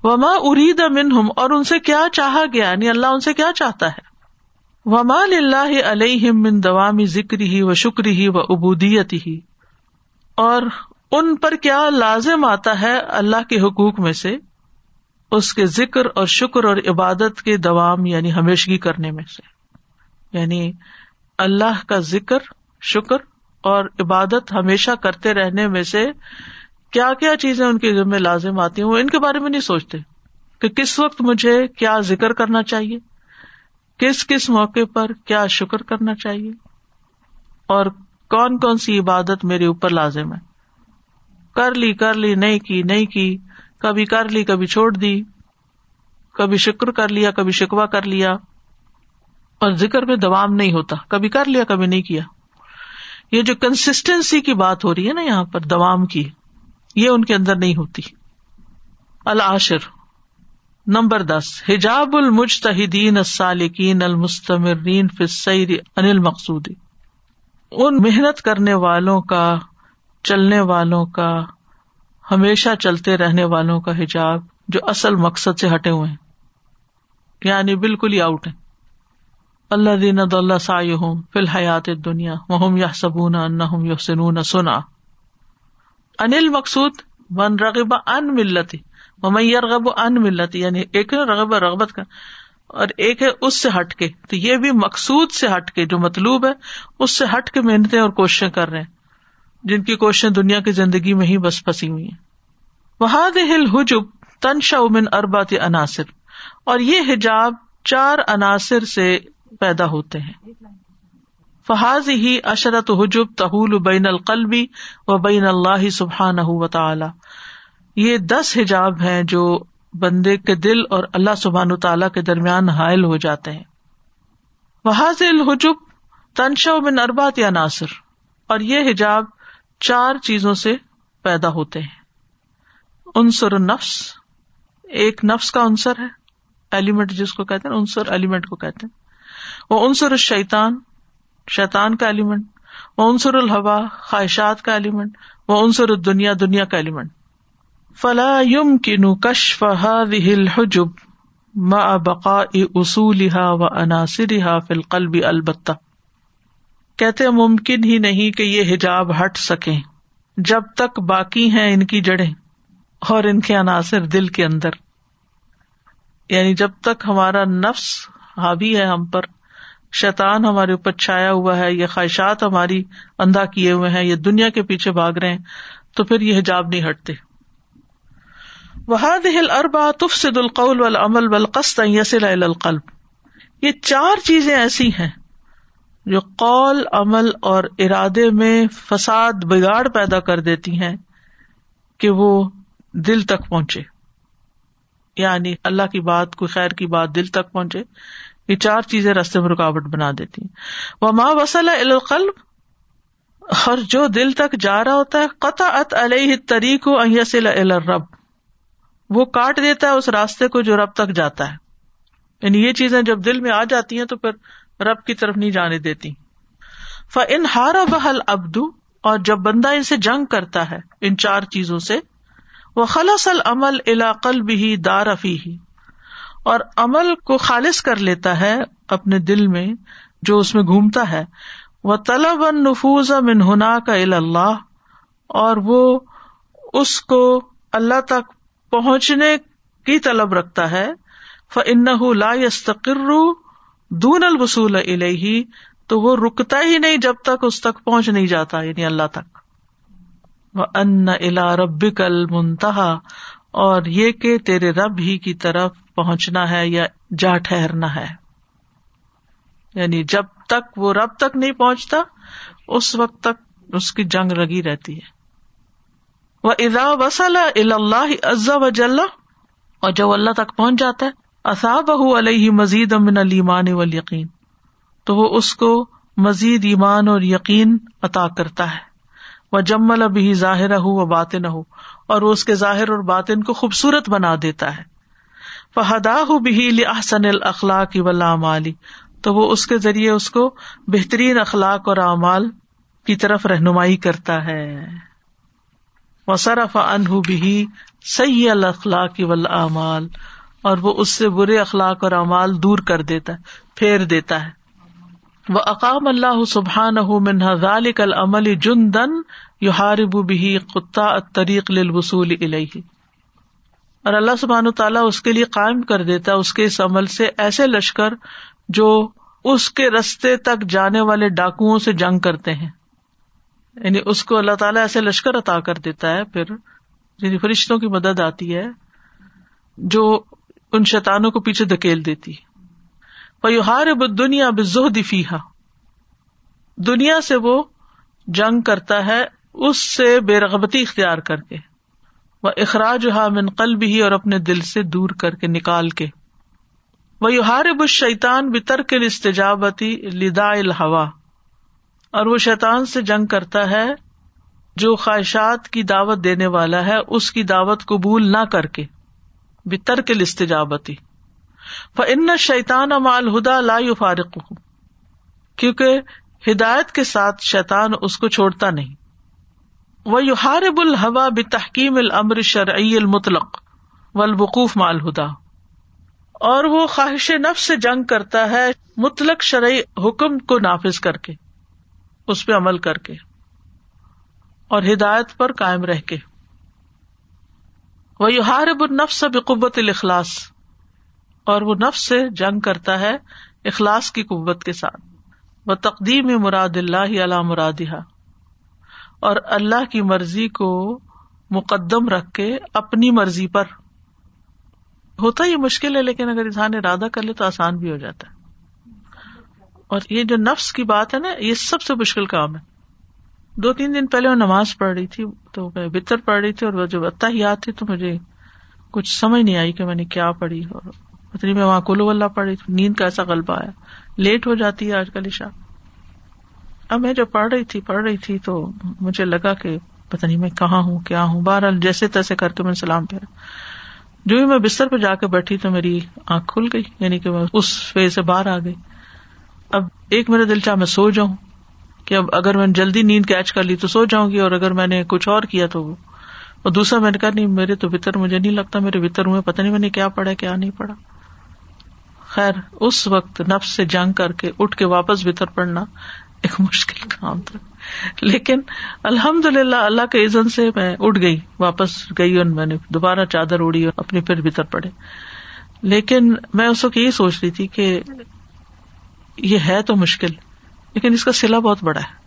وما ارید منہم اور ان سے کیا چاہا گیا؟ یعنی اللہ ان سے کیا چاہتا ہے؟ وما اللہ علیہ من دوامی ذکر ہی و شکر ہی و ابودیت ہی اور ان پر کیا لازم آتا ہے اللہ کے حقوق میں سے؟ اس کے ذکر اور شکر اور عبادت کے دوام یعنی ہمیشگی کرنے میں سے۔ یعنی اللہ کا ذکر، شکر اور عبادت ہمیشہ کرتے رہنے میں سے کیا کیا چیزیں ان کے ذمہ لازم آتی ہیں وہ ان کے بارے میں نہیں سوچتے کہ کس وقت مجھے کیا ذکر کرنا چاہیے، کس کس موقع پر کیا شکر کرنا چاہیے، اور کون کون سی عبادت میرے اوپر لازم ہے۔ کر لی کر لی، نہیں کی نہیں کی، کبھی کر لی، کبھی چھوڑ دی، کبھی شکر کر لیا، کبھی شکوا کر لیا۔ اور ذکر میں دوام نہیں ہوتا، کبھی کر لیا، کبھی نہیں کیا۔ یہ جو کنسٹینسی کی بات ہو رہی ہے نا یہاں پر دوام کی۔ یہ ان کے اندر نہیں ہوتی۔ العاشر، نمبر دس، حجاب المجتہدین السالکین المستمرین فی السیر ان المقصودی ان محنت کرنے والوں کا، چلنے والوں کا، ہمیشہ چلتے رہنے والوں کا حجاب جو اصل مقصد سے ہٹے ہوئے ہیں۔ یعنی بالکل ہی آؤٹ ہے اللہ دین اللہ سای فی الحیات دنیا وہ یا سبون سنا انل مقصود ون رغب ان ملتی رغب ان ملتی یعنی ایک رغب رغبت کا، اور ایک ہے اس سے ہٹ کے۔ تو یہ بھی مقصود سے ہٹ کے جو مطلوب ہے، اس سے ہٹ کے محنتیں اور کوششیں کر رہے ہیں، جن کی کوششیں دنیا کی زندگی میں ہی بس پھنسی ہوئی ہیں۔ وہاد ہل حجب تنشا من اربات عناصر، اور یہ حجاب چار عناصر سے پیدا ہوتے ہیں۔ فحاظ ہی اشرت حجب تحول بین القلبی و بین اللہ سبحان و تعالی یہ دس حجاب ہیں جو بندے کے دل اور اللہ سبحان تعالیٰ کے درمیان حائل ہو جاتے ہیں۔ وحاظ الحجب تنشا بن اربات یا ناصر اور یہ حجاب چار چیزوں سے پیدا ہوتے ہیں۔ عنصر نفس ایک نفس کا عنصر ہے ایلیمنٹ جس کو کہتے ہیں عنصر ایلیمنٹ کو کہتے ہیں۔ وہ عنصر الشیطان شیطان کا ایلیمنٹ وہ عنصر الحوا خواہشات کا ایلیمنٹ وہ عنصر الدنیا، دنیا کا ایلیمنٹ فلا یم کنو کشف الحجب ما بقا اصولها و عناصرها فی القلب البتہ۔ کہتے ممکن ہی نہیں کہ یہ حجاب ہٹ سکیں۔ جب تک باقی ہیں ان کی جڑیں اور ان کے عناصر دل کے اندر۔ یعنی جب تک ہمارا نفس حاوی ہے ہم پر شیطان ہمارے اوپر چھایا ہوا ہے، یہ خواہشات ہماری اندھا کیے ہوئے ہیں، یہ دنیا کے پیچھے بھاگ رہے ہیں، تو پھر یہ حجاب نہیں ہٹتے۔ وحاد ہل اربا تفسد القول والعمل والقصد یسل القلب۔ یہ چار چیزیں ایسی ہیں جو قول، عمل اور ارادے میں فساد، بگاڑ پیدا کر دیتی ہیں کہ وہ دل تک پہنچے۔ یعنی اللہ کی بات کوئی خیر کی بات دل تک پہنچے۔ یہ چار چیزیں رستے میں رکاوٹ بنا دیتی ہیں۔ وہ ماں وسل القلب، اور جو دل تک جا رہا ہوتا ہے قطع ات علیہ طریق رب وہ کاٹ دیتا ہے اس راستے کو جو رب تک جاتا ہے۔ یعنی یہ چیزیں جب دل میں آ جاتی ہیں تو پھر رب کی طرف نہیں جانے دیتی۔ ف ان ہارا بحل ابدو اور جب بندہ ان سے جنگ کرتا ہے، ان چار چیزوں سے وہ خلص العمل علاقل بھی دارفی ہی اور عمل کو خالص کر لیتا ہے اپنے دل میں جو اس میں گھومتا ہے۔ وہ طلب نفوز من ہنا کا اللہ اور وہ اس کو اللہ تک پہنچنے کی طلب رکھتا ہے۔ ف ان لا یستقر دون الوصول الہی تو وہ رکتا ہی نہیں جب تک اس تک پہنچ نہیں جاتا یعنی اللہ تک۔ وہ ان الا رب کل منتہا اور یہ کہ تیرے رب ہی کی طرف پہنچنا ہے یا جا ٹھہرنا ہے۔ یعنی جب تک وہ رب تک نہیں پہنچتا، اس وقت تک اس کی جنگ لگی رہتی ہے۔ وہ ادا وسل اللہ عزا وجل اور جب اللہ تک پہنچ جاتا ہے اصاب علیہ مزید امن المان و یقین تو وہ اس کو مزید ایمان اور یقین عطا کرتا ہے۔ وہ جمل ابھی ظاہر ہو و بات نہ ہو اور وہ اس کے ظاہر اور باطن کو خوبصورت بنا دیتا ہے۔ فہدا ہو بھی لحسن الخلاق ولامالی تو وہ اس کے ذریعے اس کو بہترین اخلاق اور اعمال کی طرف رہنمائی کرتا ہے۔ وہ صرف انہ بھی سی الخلاق ولامال اور وہ اس سے برے اخلاق اور اعمال دور کر دیتا ہے، پھیر دیتا ہے۔ وہ اقام اللہ سبحان ذالک العمل جن دن یو ہارب بھی قطع طریق للوصول الیہ اور اللہ سبحان و تعالیٰ اس کے لیے قائم کر دیتا ہے، اس کے اس عمل سے ایسے لشکر جو اس کے رستے تک جانے والے ڈاکوؤں سے جنگ کرتے ہیں۔ یعنی اس کو اللہ تعالیٰ ایسے لشکر عطا کر دیتا ہے، پھر یعنی فرشتوں کی مدد آتی ہے جو ان شیتانوں کو پیچھے دھکیل دیتی۔ ہار دنیا بزہ دفیحا دنیا سے وہ جنگ کرتا ہے، اس سے بے رغبتی اختیار کر کے۔ وہ اخراج ہا من قلب ہی اور اپنے دل سے دور کر کے نکال کے۔ وہ یوہار بش شیتان بتر کے استجابتی لدا الحوا اور وہ شیتان سے جنگ کرتا ہے جو خواہشات کی دعوت دینے والا ہے، اس کی دعوت قبول نہ کر کے۔ بتر کے لستجابتی ان شیتان مال ہدا لا فارق کیونکہ ہدایت کے ساتھ شیتان اس کو چھوڑتا نہیں۔ وہ یو الحوا بتحکیم العمر شرعی المطلق و الوقوف مال ہدا اور وہ خواہش نفس سے جنگ کرتا ہے مطلق شرعی حکم کو نافذ کر کے، اس پہ عمل کر کے اور ہدایت پر قائم رہ کے۔ وہ یو النفس بقوت الاخلاص اور وہ نفس سے جنگ کرتا ہے اخلاص کی قوت کے ساتھ۔ وہ تقدیم مراد اللہ علیہ مرادہ اور اللہ کی مرضی کو مقدم رکھ کے اپنی مرضی پر۔ ہوتا یہ مشکل ہے، لیکن اگر انسان ارادہ کر لے تو آسان بھی ہو جاتا ہے۔ اور یہ جو نفس کی بات ہے نا، یہ سب سے مشکل کام ہے۔ دو تین دن پہلے وہ نماز پڑھ رہی تھی، تو میں بتر پڑھ رہی تھی اور وہ جو اتہ یاد تھی تو مجھے کچھ سمجھ نہیں آئی کہ میں نے کیا پڑھی۔ اور پتنی میں وہاں کلو اللہ پڑھ رہی تھی، نیند کا ایسا غلبہ آیا۔ لیٹ ہو جاتی ہے آج کل عشا اب میں جو پڑھ رہی تھی، پڑھ رہی تھی تو مجھے لگا کہ پتہ نہیں میں کہاں ہوں، کیا ہوں۔ بہرحال جیسے تیسے کر کے میں سلام پھیرا جو بھی میں بستر پہ جا کے بیٹھی تو میری آنکھ کھل گئی یعنی کہ میں اس فیز سے باہر آ گئی۔ اب ایک میرا دل چاہ میں سو جاؤں کہ اب اگر میں جلدی نیند کیچ کر لی تو سو جاؤں گی، اور اگر میں نے کچھ اور کیا تو اور دوسرا میں نے کہا، نہیں، میرے تو بتر مجھے نہیں لگتا، میرے بتر ہوئے پتا نہیں میں نے کیا پڑھا، کیا نہیں پڑھا۔ خیر، اس وقت نفس سے جنگ کر کے اٹھ کے واپس بتر پڑنا ایک مشکل کام تھا۔ لیکن الحمد للہ اللہ کے عزن سے میں اٹھ گئی، واپس گئی اور میں نے دوبارہ چادر اڑی اور اپنی پھر بھیتر پڑے۔ لیکن میں اس وقت یہی سوچ رہی تھی کہ یہ ہے تو مشکل، لیکن اس کا سلا بہت بڑا ہے۔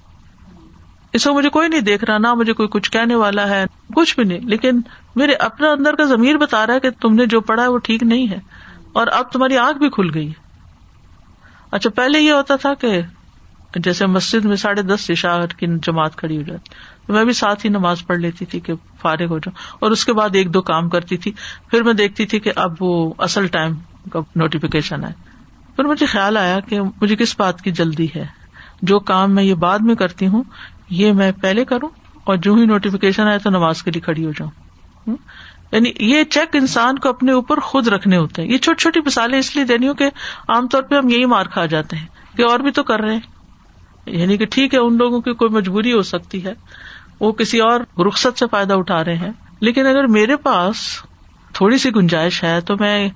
اس کو مجھے کوئی نہیں دیکھ رہا، نہ مجھے کوئی کچھ کہنے والا ہے، کچھ بھی نہیں۔ لیکن میرے اپنا اندر کا ضمیر بتا رہا ہے کہ تم نے جو پڑھا ہے وہ ٹھیک نہیں ہے، اور اب تمہاری آنکھ بھی کھل گئی ہے۔ اچھا پہلے یہ ہوتا تھا کہ جیسے مسجد میں ساڑھے دس عشاء کی جماعت کھڑی ہو جاتی۔ تو میں بھی ساتھ ہی نماز پڑھ لیتی تھی کہ فارغ ہو جاؤں۔ اور اس کے بعد ایک دو کام کرتی تھی۔ پھر میں دیکھتی تھی کہ اب وہ اصل ٹائم کا نوٹیفکیشن ہے پھر مجھے خیال آیا کہ مجھے کس بات کی جلدی ہے۔ جو کام میں یہ بعد میں کرتی ہوں، یہ میں پہلے کروں اور جو ہی نوٹیفکیشن آئے تو نماز کے لیے کھڑی ہو جاؤں۔ یعنی یہ چیک انسان کو اپنے اوپر خود رکھنے ہوتے ہیں۔ یہ چھوٹی چھوٹی مثالیں اس لیے دینی ہوں کہ عام طور پہ ہم یہی مار کھا جاتے ہیں کہ اور بھی تو کر رہے ہیں۔ یعنی کہ ٹھیک ہے، ان لوگوں کی کوئی مجبوری ہو سکتی ہے، وہ کسی اور رخصت سے فائدہ اٹھا رہے ہیں۔ لیکن اگر میرے پاس تھوڑی سی گنجائش ہے تو میں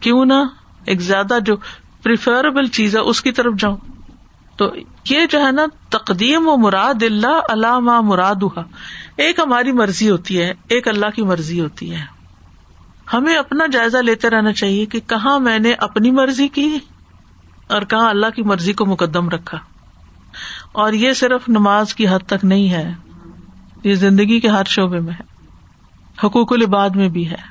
کیوں نہ ایک زیادہ جو پریفریبل چیز ہے اس کی طرف جاؤں۔ تو یہ جو ہے نا، تقدیم و مراد اللہ علامہ مراد ایک ہماری مرضی ہوتی ہے، ایک اللہ کی مرضی ہوتی ہے۔ ہمیں اپنا جائزہ لیتے رہنا چاہیے کہ کہاں میں نے اپنی مرضی کی اور کہاں اللہ کی مرضی کو مقدم رکھا۔ اور یہ صرف نماز کی حد تک نہیں ہے، یہ زندگی کے ہر شعبے میں ہے، حقوق العباد میں بھی ہے۔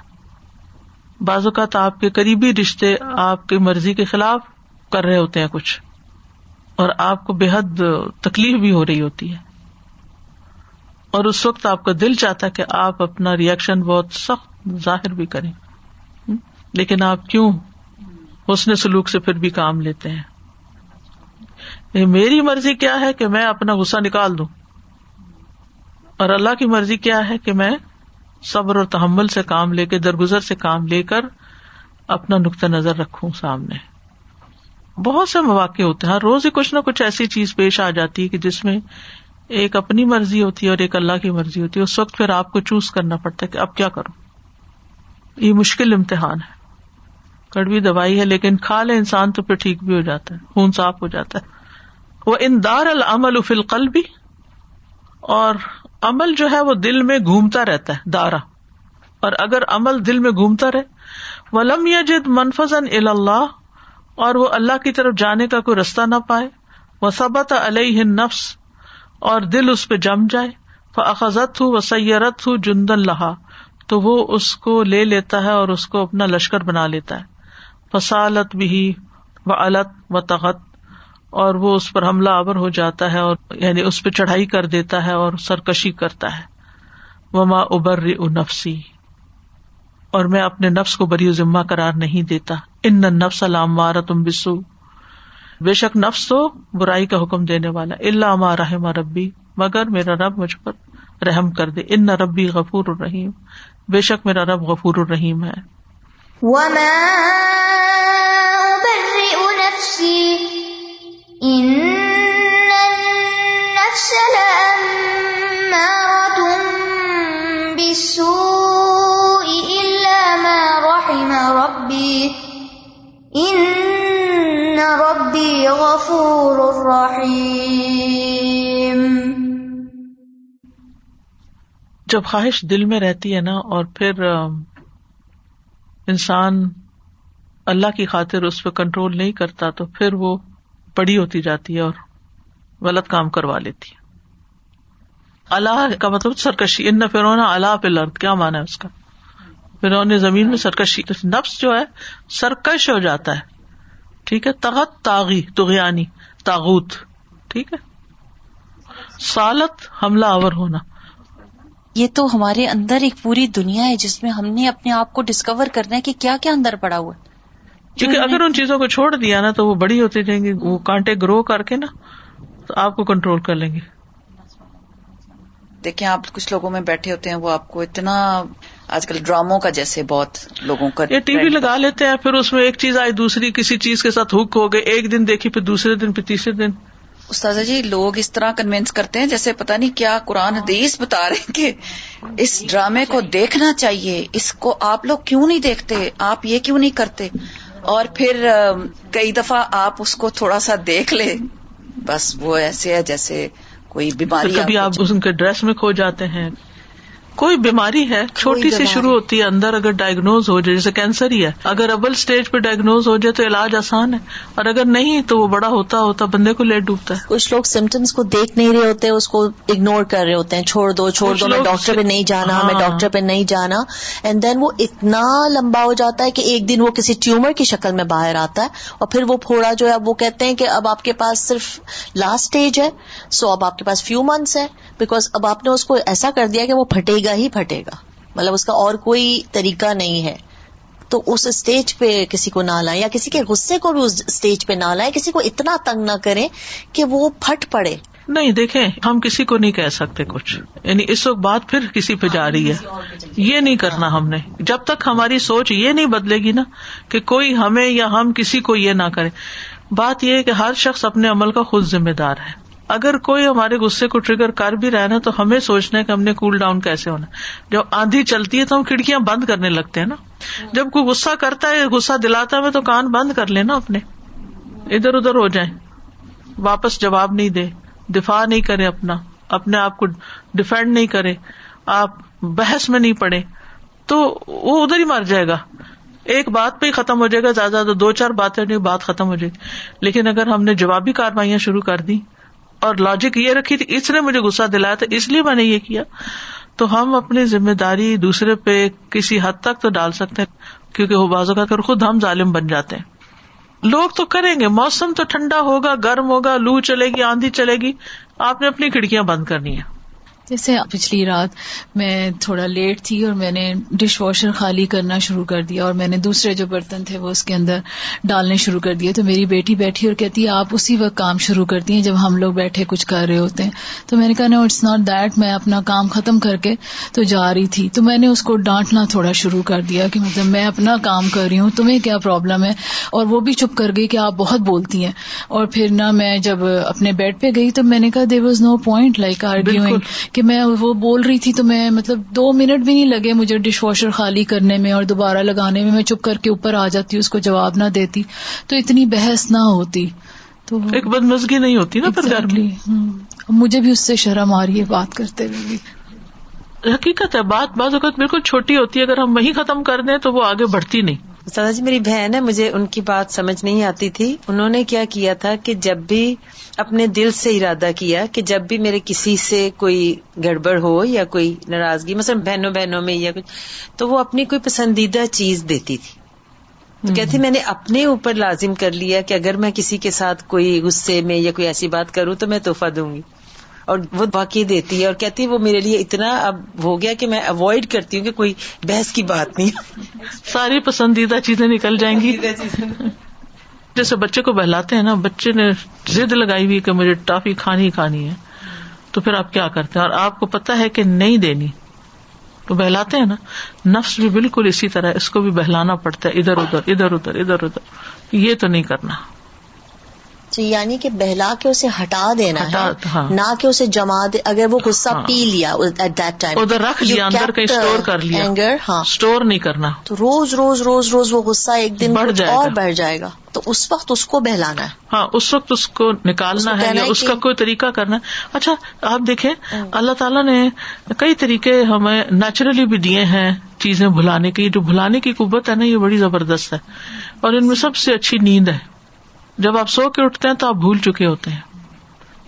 بعض اوقات آپ کے قریبی رشتے آپ کی مرضی کے خلاف کر رہے ہوتے ہیں کچھ، اور آپ کو بے حد تکلیف بھی ہو رہی ہوتی ہے۔ اور اس وقت آپ کا دل چاہتا ہے کہ آپ اپنا ریئیکشن بہت سخت ظاہر بھی کریں۔ لیکن آپ کیوں؟ حسن سلوک سے پھر بھی کام لیتے ہیں۔ میری مرضی کیا ہے کہ میں اپنا غصہ نکال دوں؟ اور اللہ کی مرضی کیا ہے کہ میں صبر اور تحمل سے کام لے کے، درگزر سے کام لے کر اپنا نقطۂ نظر رکھوں سامنے۔ بہت سے مواقع ہوتے ہیں۔ روز ہی کچھ نہ کچھ ایسی چیز پیش آ جاتی ہے کہ جس میں ایک اپنی مرضی ہوتی ہے اور ایک اللہ کی مرضی ہوتی ہے۔ اس وقت پھر آپ کو چوز کرنا پڑتا ہے کہ اب کیا کروں؟ یہ مشکل امتحان ہے۔ کڑوی دوائی ہے لیکن کھا لے انسان تو پھر ٹھیک بھی ہو جاتا ہے، خون صاف ہو جاتا ہے۔ وہ ان دار العمل فل قلبی اور عمل جو ہے وہ دل میں گھومتا رہتا ہے، دارا۔ اور اگر عمل دل میں گھومتا رہے، ولم یجد منفظ اللہ، اور وہ اللہ کی طرف جانے کا کوئی رستہ نہ پائے۔ وہ سبت علیہ نفس اور دل اس پہ جم جائے۔ فضت ہوں و سیرت ہوں جندن لہا، تو وہ اس کو لے لیتا ہے اور اس کو اپنا لشکر بنا لیتا ہے۔ فسالت بھی و الت و تحت اور وہ اس پر حملہ آور ہو جاتا ہے اور یعنی اس پہ چڑھائی کر دیتا ہے اور سرکشی کرتا ہے۔ وما ابر نفسی اور میں اپنے نفس کو بری ذمہ قرار نہیں دیتا۔ ان نفس علام تم بسو بے شک نفس تو برائی کا حکم دینے والا۔ اللہ رحم ربی مگر میرا رب مجھ پر رحم کر دے۔ ان ربی غفور الرحیم بے شک میرا رب غفور الرحیم ہے۔ جب خواہش دل میں رہتی ہے نا اور پھر انسان اللہ کی خاطر اس پہ کنٹرول نہیں کرتا تو پھر وہ بڑی ہوتی جاتی ہے اور غلط کام کروا لیتی ہے۔ اللہ کا مطلب سرکشی، ان نہ پھر اللہ پہ لرد کیا مانا ہے اس کا؟ پھر زمین میں سرکشی نفس جو ہے سرکش ہو جاتا ہے۔ ٹھیک ہے؟ تغت تاغی تغیانی تاغوت ٹھیک ہے؟ سالت، حملہ آور ہونا۔ یہ تو ہمارے اندر ایک پوری دنیا ہے جس میں ہم نے اپنے آپ کو ڈسکور کرنا ہے کہ کیا کیا اندر پڑا ہوا ہے۔ کیونکہ اگر ان چیزوں کو چھوڑ دیا نا تو وہ بڑی ہوتی جائیں گی وہ کانٹے گرو کر کے نا تو آپ کو کنٹرول کر لیں گے۔ دیکھیں آپ کچھ لوگوں میں بیٹھے ہوتے ہیں وہ آپ کو اتنا آج کل ڈراموں کا جیسے بہت لوگوں کا یہ ٹی وی لگا لیتے ہیں پھر اس میں ایک چیز آئی دوسری کسی چیز کے ساتھ ہک ہو گئے ایک دن دیکھی پھر دوسرے دن پھر تیسرے دن۔ استاذہ جی لوگ اس طرح کنوینس کرتے ہیں جیسے پتا نہیں کیا قرآن حدیث بتا رہے ہیں کہ اس ڈرامے کو دیکھنا چاہیے اس کو آپ لوگ کیوں نہیں دیکھتے؟ آپ یہ کیوں نہیں کرتے؟ اور پھر کئی دفعہ آپ اس کو تھوڑا سا دیکھ لیں۔ بس وہ ایسے ہے جیسے کوئی بیماری کبھی آپ ان کے ڈریس میں کھو جاتے ہیں۔ کوئی بیماری ہے چھوٹی سی شروع ہوتی ہے اندر اگر ڈائگنوز ہو جائے جیسے کینسر ہی ہے اگر ابل اسٹیج پہ ڈائگنوز ہو جائے تو علاج آسان ہے اور اگر نہیں تو وہ بڑا ہوتا ہوتا بندے کو لیٹ ڈوبتا ہے۔ کچھ لوگ سمٹمس کو دیکھ نہیں رہے ہوتے اس کو اگنور کر رہے ہوتے ہیں چھوڑ دو چھوڑ دو میں ڈاکٹر پہ نہیں جانا میں ڈاکٹر پہ نہیں جانا۔ اینڈ دین وہ اتنا لمبا ہو جاتا ہے کہ ایک دن وہ کسی ٹیومر کی شکل میں باہر آتا ہے اور پھر وہ پھوڑا جو ہے وہ کہتے ہیں کہ اب آپ کے پاس صرف لاسٹ اسٹیج ہے سو اب آپ کے پاس فیو منتھس ہے بیکاز اب آپ نے اس کو ایسا کر دیا کہ وہ پھٹے گا ہی پھٹے گا۔ مطلب اس کا اور کوئی طریقہ نہیں ہے۔ تو اس اسٹیج پہ کسی کو نہ لائیں یا کسی کے غصے کو بھی اس اسٹیج پہ نہ لائیں کسی کو اتنا تنگ نہ کریں کہ وہ پھٹ پڑے۔ نہیں، دیکھیں، ہم کسی کو نہیں کہہ سکتے کچھ۔ یعنی اس وقت بات پھر کسی پہ جا رہی ہے۔ یہ نہیں کرنا ہم نے۔ جب تک ہماری سوچ یہ نہیں بدلے گی نا کہ کوئی ہمیں یا ہم کسی کو یہ نہ کرے۔ بات یہ ہے کہ ہر شخص اپنے عمل کا خود ذمہ دار ہے۔ اگر کوئی ہمارے غصے کو ٹریگر کر بھی رہا نا، تو ہمیں سوچنا ہے کہ ہم نے کول ڈاؤن کیسے ہونا جب آندھی چلتی ہے تو ہم کھڑکیاں بند کرنے لگتے ہیں نا۔ جب کوئی غصہ کرتا ہے، غصہ دلاتا ہے تو کان بند کر لینا اپنے۔ ادھر ادھر ہو جائیں۔ واپس جواب نہیں دے۔ دفاع نہیں کرے اپنا۔ اپنے آپ کو ڈیفینڈ نہیں کرے۔ آپ بحث میں نہیں پڑے۔ تو وہ ادھر ہی مر جائے گا۔ ایک بات پہ ہی ختم ہو جائے گا۔ زیادہ زیادہ دو چار باتیں بات ختم ہو جائے گی۔ لیکن اگر ہم نے جوابی کاروائیاں شروع کر دی اور لاجک یہ رکھی تھی، اس نے مجھے غصہ دلایا تھا، اس لیے میں نے یہ کیا۔ تو ہم اپنی ذمہ داری دوسرے پہ کسی حد تک تو ڈال سکتے ہیں، کیونکہ وہ بازو کا کر خود ہم ظالم بن جاتے ہیں۔ لوگ تو کریں گے، موسم تو ٹھنڈا ہوگا، گرم ہوگا، لو چلے گی، آندھی چلے گی، آپ نے اپنی کھڑکیاں بند کرنی ہے جیسے پچھلی رات میں تھوڑا لیٹ تھی اور میں نے ڈش واشر خالی کرنا شروع کر دیا اور میں نے دوسرے جو برتن تھے وہ اس کے اندر ڈالنے شروع کر دیے تو میری بیٹی بیٹھی اور کہتی ہے، آپ اسی وقت کام شروع کرتی ہیں جب ہم لوگ بیٹھے کچھ کر رہے ہوتے ہیں۔ تو میں نے کہا نو اٹس ناٹ دیٹ میں اپنا کام ختم کر کے تو جا رہی تھی۔ تو میں نے اس کو ڈانٹنا تھوڑا شروع کر دیا کہ مطلب میں اپنا کام کر رہی ہوں، تمہیں کیا پرابلم ہے؟ اور وہ بھی چپ کر گئی کہ آپ بہت بولتی ہیں۔ اور پھر نہ میں جب اپنے بیڈ پہ گئی تو میں نے کہا there was no point like arguing کہ میں وہ بول رہی تھی تو میں مطلب دو منٹ بھی نہیں لگے مجھے ڈش واشر خالی کرنے میں اور دوبارہ لگانے میں میں چپ کر کے اوپر آ جاتی اس کو جواب نہ دیتی تو اتنی بحث نہ ہوتی تو ایک بدمزگی نہیں ہوتی نا پھر مجھے بھی اس سے شرم آ رہی ہے بات کرتے ہوئے بھی۔ حقیقت ہے بات بعض اوقات بالکل چھوٹی ہوتی ہے اگر ہم وہی ختم کر دیں تو وہ آگے بڑھتی نہیں۔ سدا جی میری بہن ہے مجھے ان کی بات سمجھ نہیں آتی تھی۔ انہوں نے کیا کیا تھا کہ جب بھی اپنے دل سے ارادہ کیا کہ جب بھی میرے کسی سے کوئی گڑبڑ ہو یا کوئی ناراضگی مثلاً بہنوں بہنوں میں یا کچھ تو وہ اپنی کوئی پسندیدہ چیز دیتی تھی۔ تو کہتی میں نے اپنے اوپر لازم کر لیا کہ اگر میں کسی کے ساتھ کوئی غصے میں یا کوئی ایسی بات کروں تو میں تحفہ دوں گی۔ اور وہ باقی دیتی ہے اور کہتی ہے وہ میرے لیے اتنا اب ہو گیا کہ میں اوائڈ کرتی ہوں کہ کوئی بحث کی بات نہیں ساری پسندیدہ چیزیں نکل جائیں گی۔ جیسے بچے کو بہلاتے ہیں نا بچے نے ضد لگائی ہوئی کہ مجھے ٹافی کھانی کھانی ہے۔ تو پھر آپ کیا کرتے ہیں؟ اور آپ کو پتا ہے کہ نہیں دینی۔ تو بہلاتے ہیں نا۔ نفس بھی بالکل اسی طرح اس کو بھی بہلانا پڑتا ہے ادھر ادھر ادھر ادھر ادھر ادھر۔ یہ تو نہیں کرنا۔ یعنی کہ بہلا کے اسے ہٹا دینا ہے ہاں۔ نہ کہ اسے جما دے اگر وہ غصہ ہاں۔ پی لیا ایٹ دیٹ ٹائم ادھر رکھ لیا اندر کہیں اسٹور کر لیا۔ اینگر ہاں۔ اسٹور نہیں کرنا۔ تو روز روز روز روز وہ غصہ ایک دن بڑھ جائے اور بڑھ جائے گا۔ تو اس وقت اس کو بہلانا ہے۔ ہاں اس وقت اس کو نکالنا ہے یا اس کا کوئی طریقہ کرنا ہے۔ اچھا آپ دیکھیں ہاں۔ اللہ تعالیٰ نے کئی طریقے ہمیں نیچرلی بھی دیے ہیں چیزیں بھلانے کی جو بھلانے کی قوت ہے نا یہ بڑی زبردست ہے۔ اور ان میں سب سے اچھی نیند ہے۔ جب آپ سو کے اٹھتے ہیں تو آپ بھول چکے ہوتے ہیں۔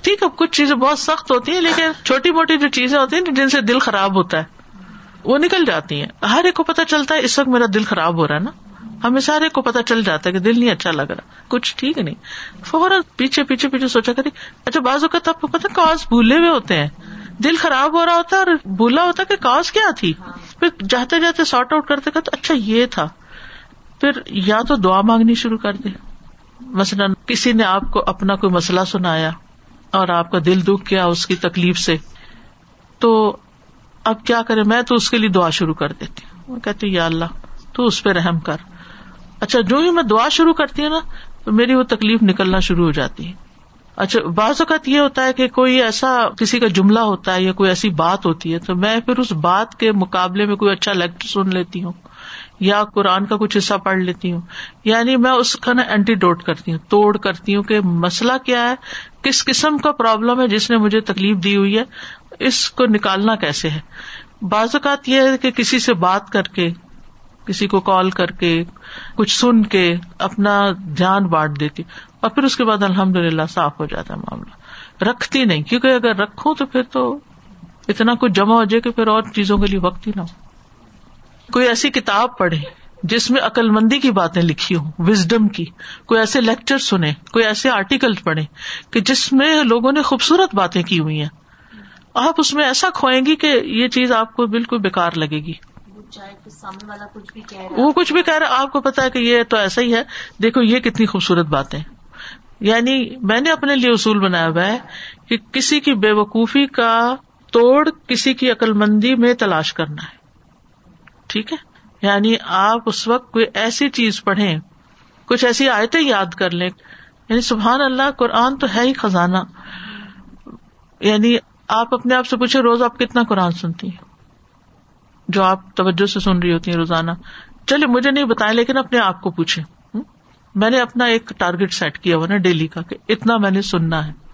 ٹھیک ہے، کچھ چیزیں بہت سخت ہوتی ہیں، لیکن چھوٹی موٹی جو چیزیں ہوتی ہیں جن سے دل خراب ہوتا ہے، وہ نکل جاتی ہیں۔ ہر ایک کو پتا چلتا ہے، اس وقت میرا دل خراب ہو رہا ہے نا۔ ہمیں سارے کو پتا چل جاتا ہے کہ دل نہیں اچھا لگ رہا۔ کچھ ٹھیک نہیں۔ فوراً پیچھے پیچھے پیچھے سوچا کری اچھا بعض اوقات آپ کو پتا کاز بھولے ہوئے ہوتے ہیں۔ دل خراب ہو رہا ہوتا ہے اور بھولا ہوتا کہ کاز کیا تھی۔ پھر جاتے جاتے سارٹ آؤٹ کرتے کہ اچھا یہ تھا۔ پھر یا تو دعا مانگنی شروع کر دے مثلاً کسی نے آپ کو اپنا کوئی مسئلہ سنایا اور آپ کا دل دکھ گیا اس کی تکلیف سے، تو اب کیا کرے میں تو اس کے لیے دعا شروع کر دیتی ہوں۔ کہتی یا اللہ، تو اس پہ رحم کر۔ اچھا جو ہی میں دعا شروع کرتی ہوں نا، تو میری وہ تکلیف نکلنا شروع ہو جاتی ہے۔ اچھا بعض اوقات یہ ہوتا ہے کہ کوئی ایسا کسی کا جملہ ہوتا ہے یا کوئی ایسی بات ہوتی ہے، تو میں پھر اس بات کے مقابلے میں کوئی اچھا لیکچر سن لیتی ہوں۔ یا قرآن کا کچھ حصہ پڑھ لیتی ہوں۔ یعنی میں اس کا نا اینٹی ڈوٹ کرتی ہوں، توڑ کرتی ہوں کہ مسئلہ کیا ہے، کس قسم کا پرابلم ہے جس نے مجھے تکلیف دی ہوئی ہے، اس کو نکالنا کیسے ہے؟ بعض اوقات یہ ہے کہ کسی سے بات کر کے، کسی کو کال کر کے، کچھ سن کے اپنا دھیان بانٹ دیتی۔ اور پھر اس کے بعد الحمد للہ صاف ہو جاتا ہے معاملہ۔ رکھتی نہیں، کیونکہ اگر رکھوں تو پھر تو اتنا کچھ جمع ہو جائے کہ پھر اور چیزوں کے لیے وقت ہی نہ ہو۔ کوئی ایسی کتاب پڑھے جس میں عقل مندی کی باتیں لکھی ہوں وزڈم کی، کوئی ایسے لیکچر سنے کوئی ایسے آرٹیکل پڑھے کہ جس میں لوگوں نے خوبصورت باتیں کی ہوئی ہیں۔ آپ اس میں ایسا کھوئیں گی کہ یہ چیز آپ کو بالکل بےکار لگے گی۔ وہ کچھ بھی کہہ رہا آپ کو پتا ہے کہ یہ تو ایسا ہی ہے۔ دیکھو، یہ کتنی خوبصورت باتیں۔ یعنی میں نے اپنے لیے اصول بنایا ہوا ہے کہ کسی کی بے وقوفی کا توڑ کسی کی عقل مندی میں تلاش کرنا ہے۔ ٹھیک ہے؟ یعنی آپ اس وقت کوئی ایسی چیز پڑھیں، کچھ ایسی آیتیں یاد کر لیں۔ یعنی سبحان اللہ، قرآن تو ہے ہی خزانہ۔ یعنی آپ اپنے آپ سے پوچھے روز آپ کتنا قرآن سنتی ہیں؟ جو آپ توجہ سے سن رہی ہوتی ہیں روزانہ۔ چلیے مجھے نہیں بتائیں، لیکن اپنے آپ کو پوچھے میں نے اپنا ایک ٹارگیٹ سیٹ کیا ہوا نا ڈیلی کا، کہ اتنا میں نے سننا ہے۔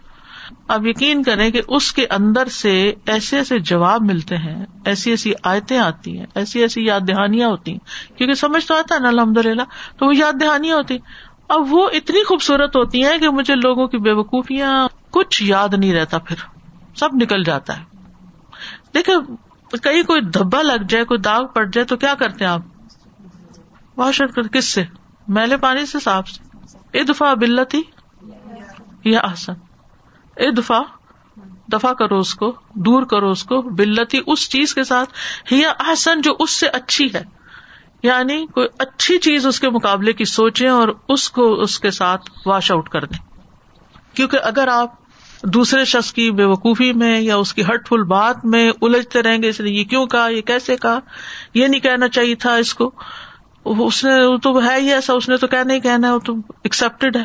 اب یقین کریں کہ اس کے اندر سے ایسے ایسے جواب ملتے ہیں، ایسی ایسی آیتیں آتی ہیں، ایسی ایسی یاد دہانیاں ہوتی ہیں۔ کیونکہ سمجھ تو آتا ہے نا الحمد للہ تو وہ یاد دہانیاں ہوتی اب وہ اتنی خوبصورت ہوتی ہیں کہ مجھے لوگوں کی بے وقوفیاں کچھ یاد نہیں رہتا، پھر سب نکل جاتا ہے۔ دیکھے کہیں کوئی دھبا لگ جائے، کوئی داغ پڑ جائے، تو کیا کرتے ہیں آپ؟ واش کر، کس سے؟ میلے پانی سے صاف سے۔ اے دفاع بلتی یا آسن اے دفاع کرو اس کو، دور کرو اس کو، بلتی اس چیز کے ساتھ یا آسن جو اس سے اچھی ہے۔ یعنی کوئی اچھی چیز اس کے مقابلے کی سوچے اور اس کو اس کے ساتھ واش آؤٹ کر دیں۔ کیونکہ اگر آپ دوسرے شخص کی بے وقوفی میں یا اس کی ہرٹ فل بات میں الجھتے رہیں گے، اس نے یہ کیوں کہا، یہ کیسے کہا؟ یہ نہیں کہنا چاہیے تھا اس کو۔ اس نے تو ہے ہی ایسا، اس نے تو کہنا ہی کہنا ہے، وہ تو ایکسپٹیڈ ہے۔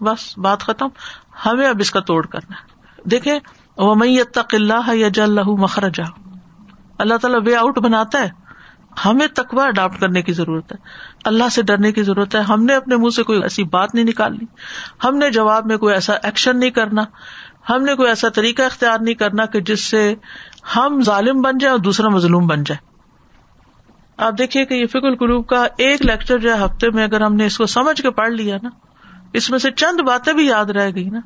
بس، بات ختم۔ ہمیں اب اس کا توڑ کرنا ہے۔ دیکھے وہ میں تق اللہ یا جل مخرجا۔ اللہ تعالیٰ وے آؤٹ بناتا ہے۔ ہمیں تقوا اڈاپٹ کرنے کی ضرورت ہے۔ اللہ سے ڈرنے کی ضرورت ہے۔ ہم نے اپنے منہ سے کوئی ایسی بات نہیں نکالنی۔ ہم نے جواب میں کوئی ایسا ایکشن نہیں کرنا۔ ہم نے کوئی ایسا طریقہ اختیار نہیں کرنا کہ جس سے ہم ظالم بن جائے اور دوسرا مظلوم بن جائے۔ آپ دیکھیے کہ یہ فکر القلوب کا ایک لیکچر جو ہے، ہفتے میں اگر ہم نے اس کو سمجھ کے پڑھ لیا نا، اس میں سے چند باتیں بھی یاد رہ گئی نا۔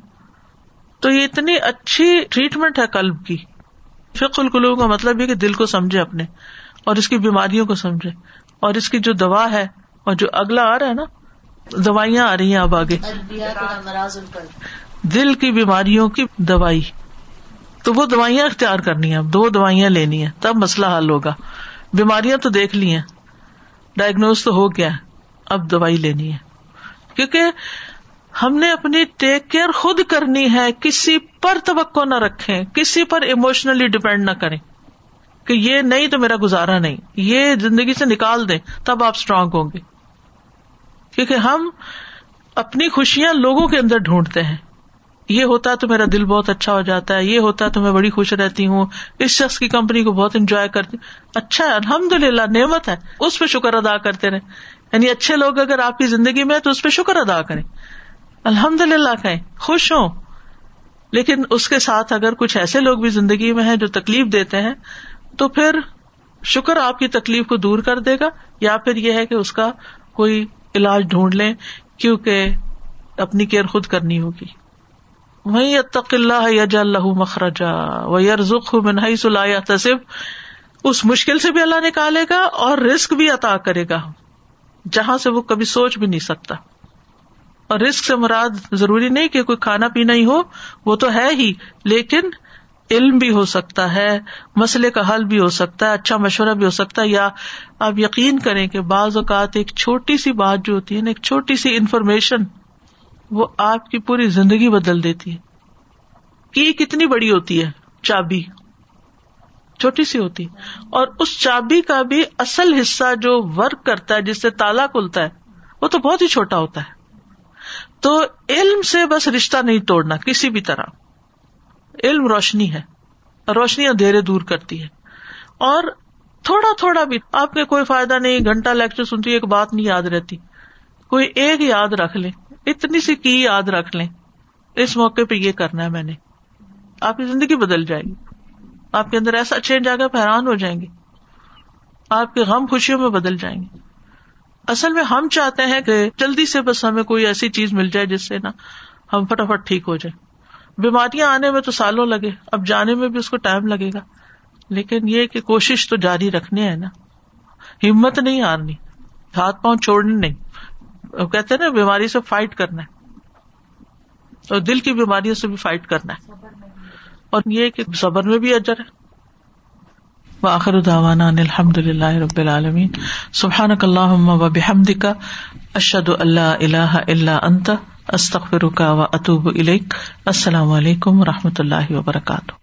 تو یہ اتنی اچھی ٹریٹمنٹ ہے کلب کی۔ فکر القلوب کا مطلب یہ کہ دل کو سمجھے اپنے، اور اس کی بیماریوں کو سمجھے، اور اس کی جو دوا ہے، اور جو اگلا آ رہا ہے نا، دوائیاں آ رہی ہیں اب آگے۔ دل کی بیماریوں کی دوائی۔ تو وہ دوائیاں اختیار کرنی ہے دو دوائیاں لینی ہے تب مسئلہ حل ہوگا۔ بیماریاں تو دیکھ لی ہیں ڈائگنوز تو ہو گیا اب دوائی لینی ہے۔ کیونکہ ہم نے اپنی ٹیک کیئر خود کرنی ہے، کسی پر توقع نہ رکھے کسی پر اموشنلی ڈپینڈ نہ کریں۔ کہ یہ نہیں تو میرا گزارا نہیں، یہ زندگی سے نکال دیں، تب آپ اسٹرانگ ہوں گے۔ کیونکہ ہم اپنی خوشیاں لوگوں کے اندر ڈھونڈتے ہیں۔ یہ ہوتا ہے تو میرا دل بہت اچھا ہو جاتا ہے، یہ ہوتا ہے تو میں بڑی خوش رہتی ہوں، اس شخص کی کمپنی کو بہت انجوائے کرتی ہوں۔ اچھا ہے الحمد للہ نعمت ہے، اس پہ شکر ادا کرتے رہے یعنی اچھے لوگ اگر آپ کی زندگی میں تو اس پہ شکر ادا کریں۔ الحمد للہ کہیں، خوش ہوں۔ لیکن اس کے ساتھ اگر کچھ ایسے لوگ بھی زندگی میں ہیں جو تکلیف دیتے ہیں، تو پھر شکر آپ کی تکلیف کو دور کر دے گا، یا پھر یہ ہے کہ اس کا کوئی علاج ڈھونڈ لیں، کیونکہ اپنی کیئر خود کرنی ہوگی۔ وہی اتق اللہ یج اللہ مخرجا وہ یرزخ منہائی سلایا تصب اس مشکل سے بھی اللہ نکالے گا اور رسک بھی عطا کرے گا، جہاں سے وہ کبھی سوچ بھی نہیں سکتا۔ اور رسک سے مراد ضروری نہیں کہ کوئی کھانا پینا ہی ہو، وہ تو ہے ہی، لیکن علم بھی ہو سکتا ہے، مسئلے کا حل بھی ہو سکتا ہے اچھا مشورہ بھی ہو سکتا ہے، یا آپ یقین کریں کہ بعض اوقات ایک چھوٹی سی بات جو ہوتی ہے نا، ایک چھوٹی سی انفارمیشن وہ آپ کی پوری زندگی بدل دیتی ہے۔ کی کتنی بڑی ہوتی ہے، چابی۔ چھوٹی سی ہوتی۔ اور اس چابی کا بھی اصل حصہ جو ورک کرتا ہے، جس سے تالا کھلتا ہے، وہ تو بہت ہی چھوٹا ہوتا ہے۔ تو علم سے بس رشتہ نہیں توڑنا، کسی بھی طرح۔ علم روشنی ہے، روشنی اندھیرے دور کرتی ہے۔ اور تھوڑا تھوڑا بھی، آپ کے کوئی فائدہ نہیں، گھنٹہ لیکچر سنتی ایک بات نہیں یاد رہتی۔ کوئی ایک یاد رکھ لیں، اتنی سی کی یاد رکھ لیں۔ اس موقع پہ یہ کرنا ہے میں نے۔ آپ کی زندگی بدل جائے گی۔ آپ کے اندر ایسا چینج آ گیا حیران ہو جائیں گے۔ آپ کے غم خوشیوں میں بدل جائیں گے۔ اصل میں ہم چاہتے ہیں کہ جلدی سے بس ہمیں کوئی ایسی چیز مل جائے جس سے نا ہم فٹافٹ ٹھیک ہو جائیں۔ بیماریاں آنے میں تو سالوں لگے، اب جانے میں بھی اس کو ٹائم لگے گا۔ لیکن یہ کہ کوشش تو جاری رکھنے ہے نا۔ ہمت نہیں ہارنی، ہاتھ پاؤں چھوڑنے نہیں۔ کہتے نا، بیماری سے فائٹ کرنا ہے۔ اور دل کی بیماریوں سے بھی فائٹ کرنا ہے۔ اور یہ کہ صبر میں بھی اجر ہے۔ وآخر دعوانا ان الحمد للہ رب العالمین. سبحان اللہ و بحمدک، اشہد اشد اللہ الہ اللہ انت استخر و و اطوب السلام علیکم و رحمۃ اللہ وبرکاتہ.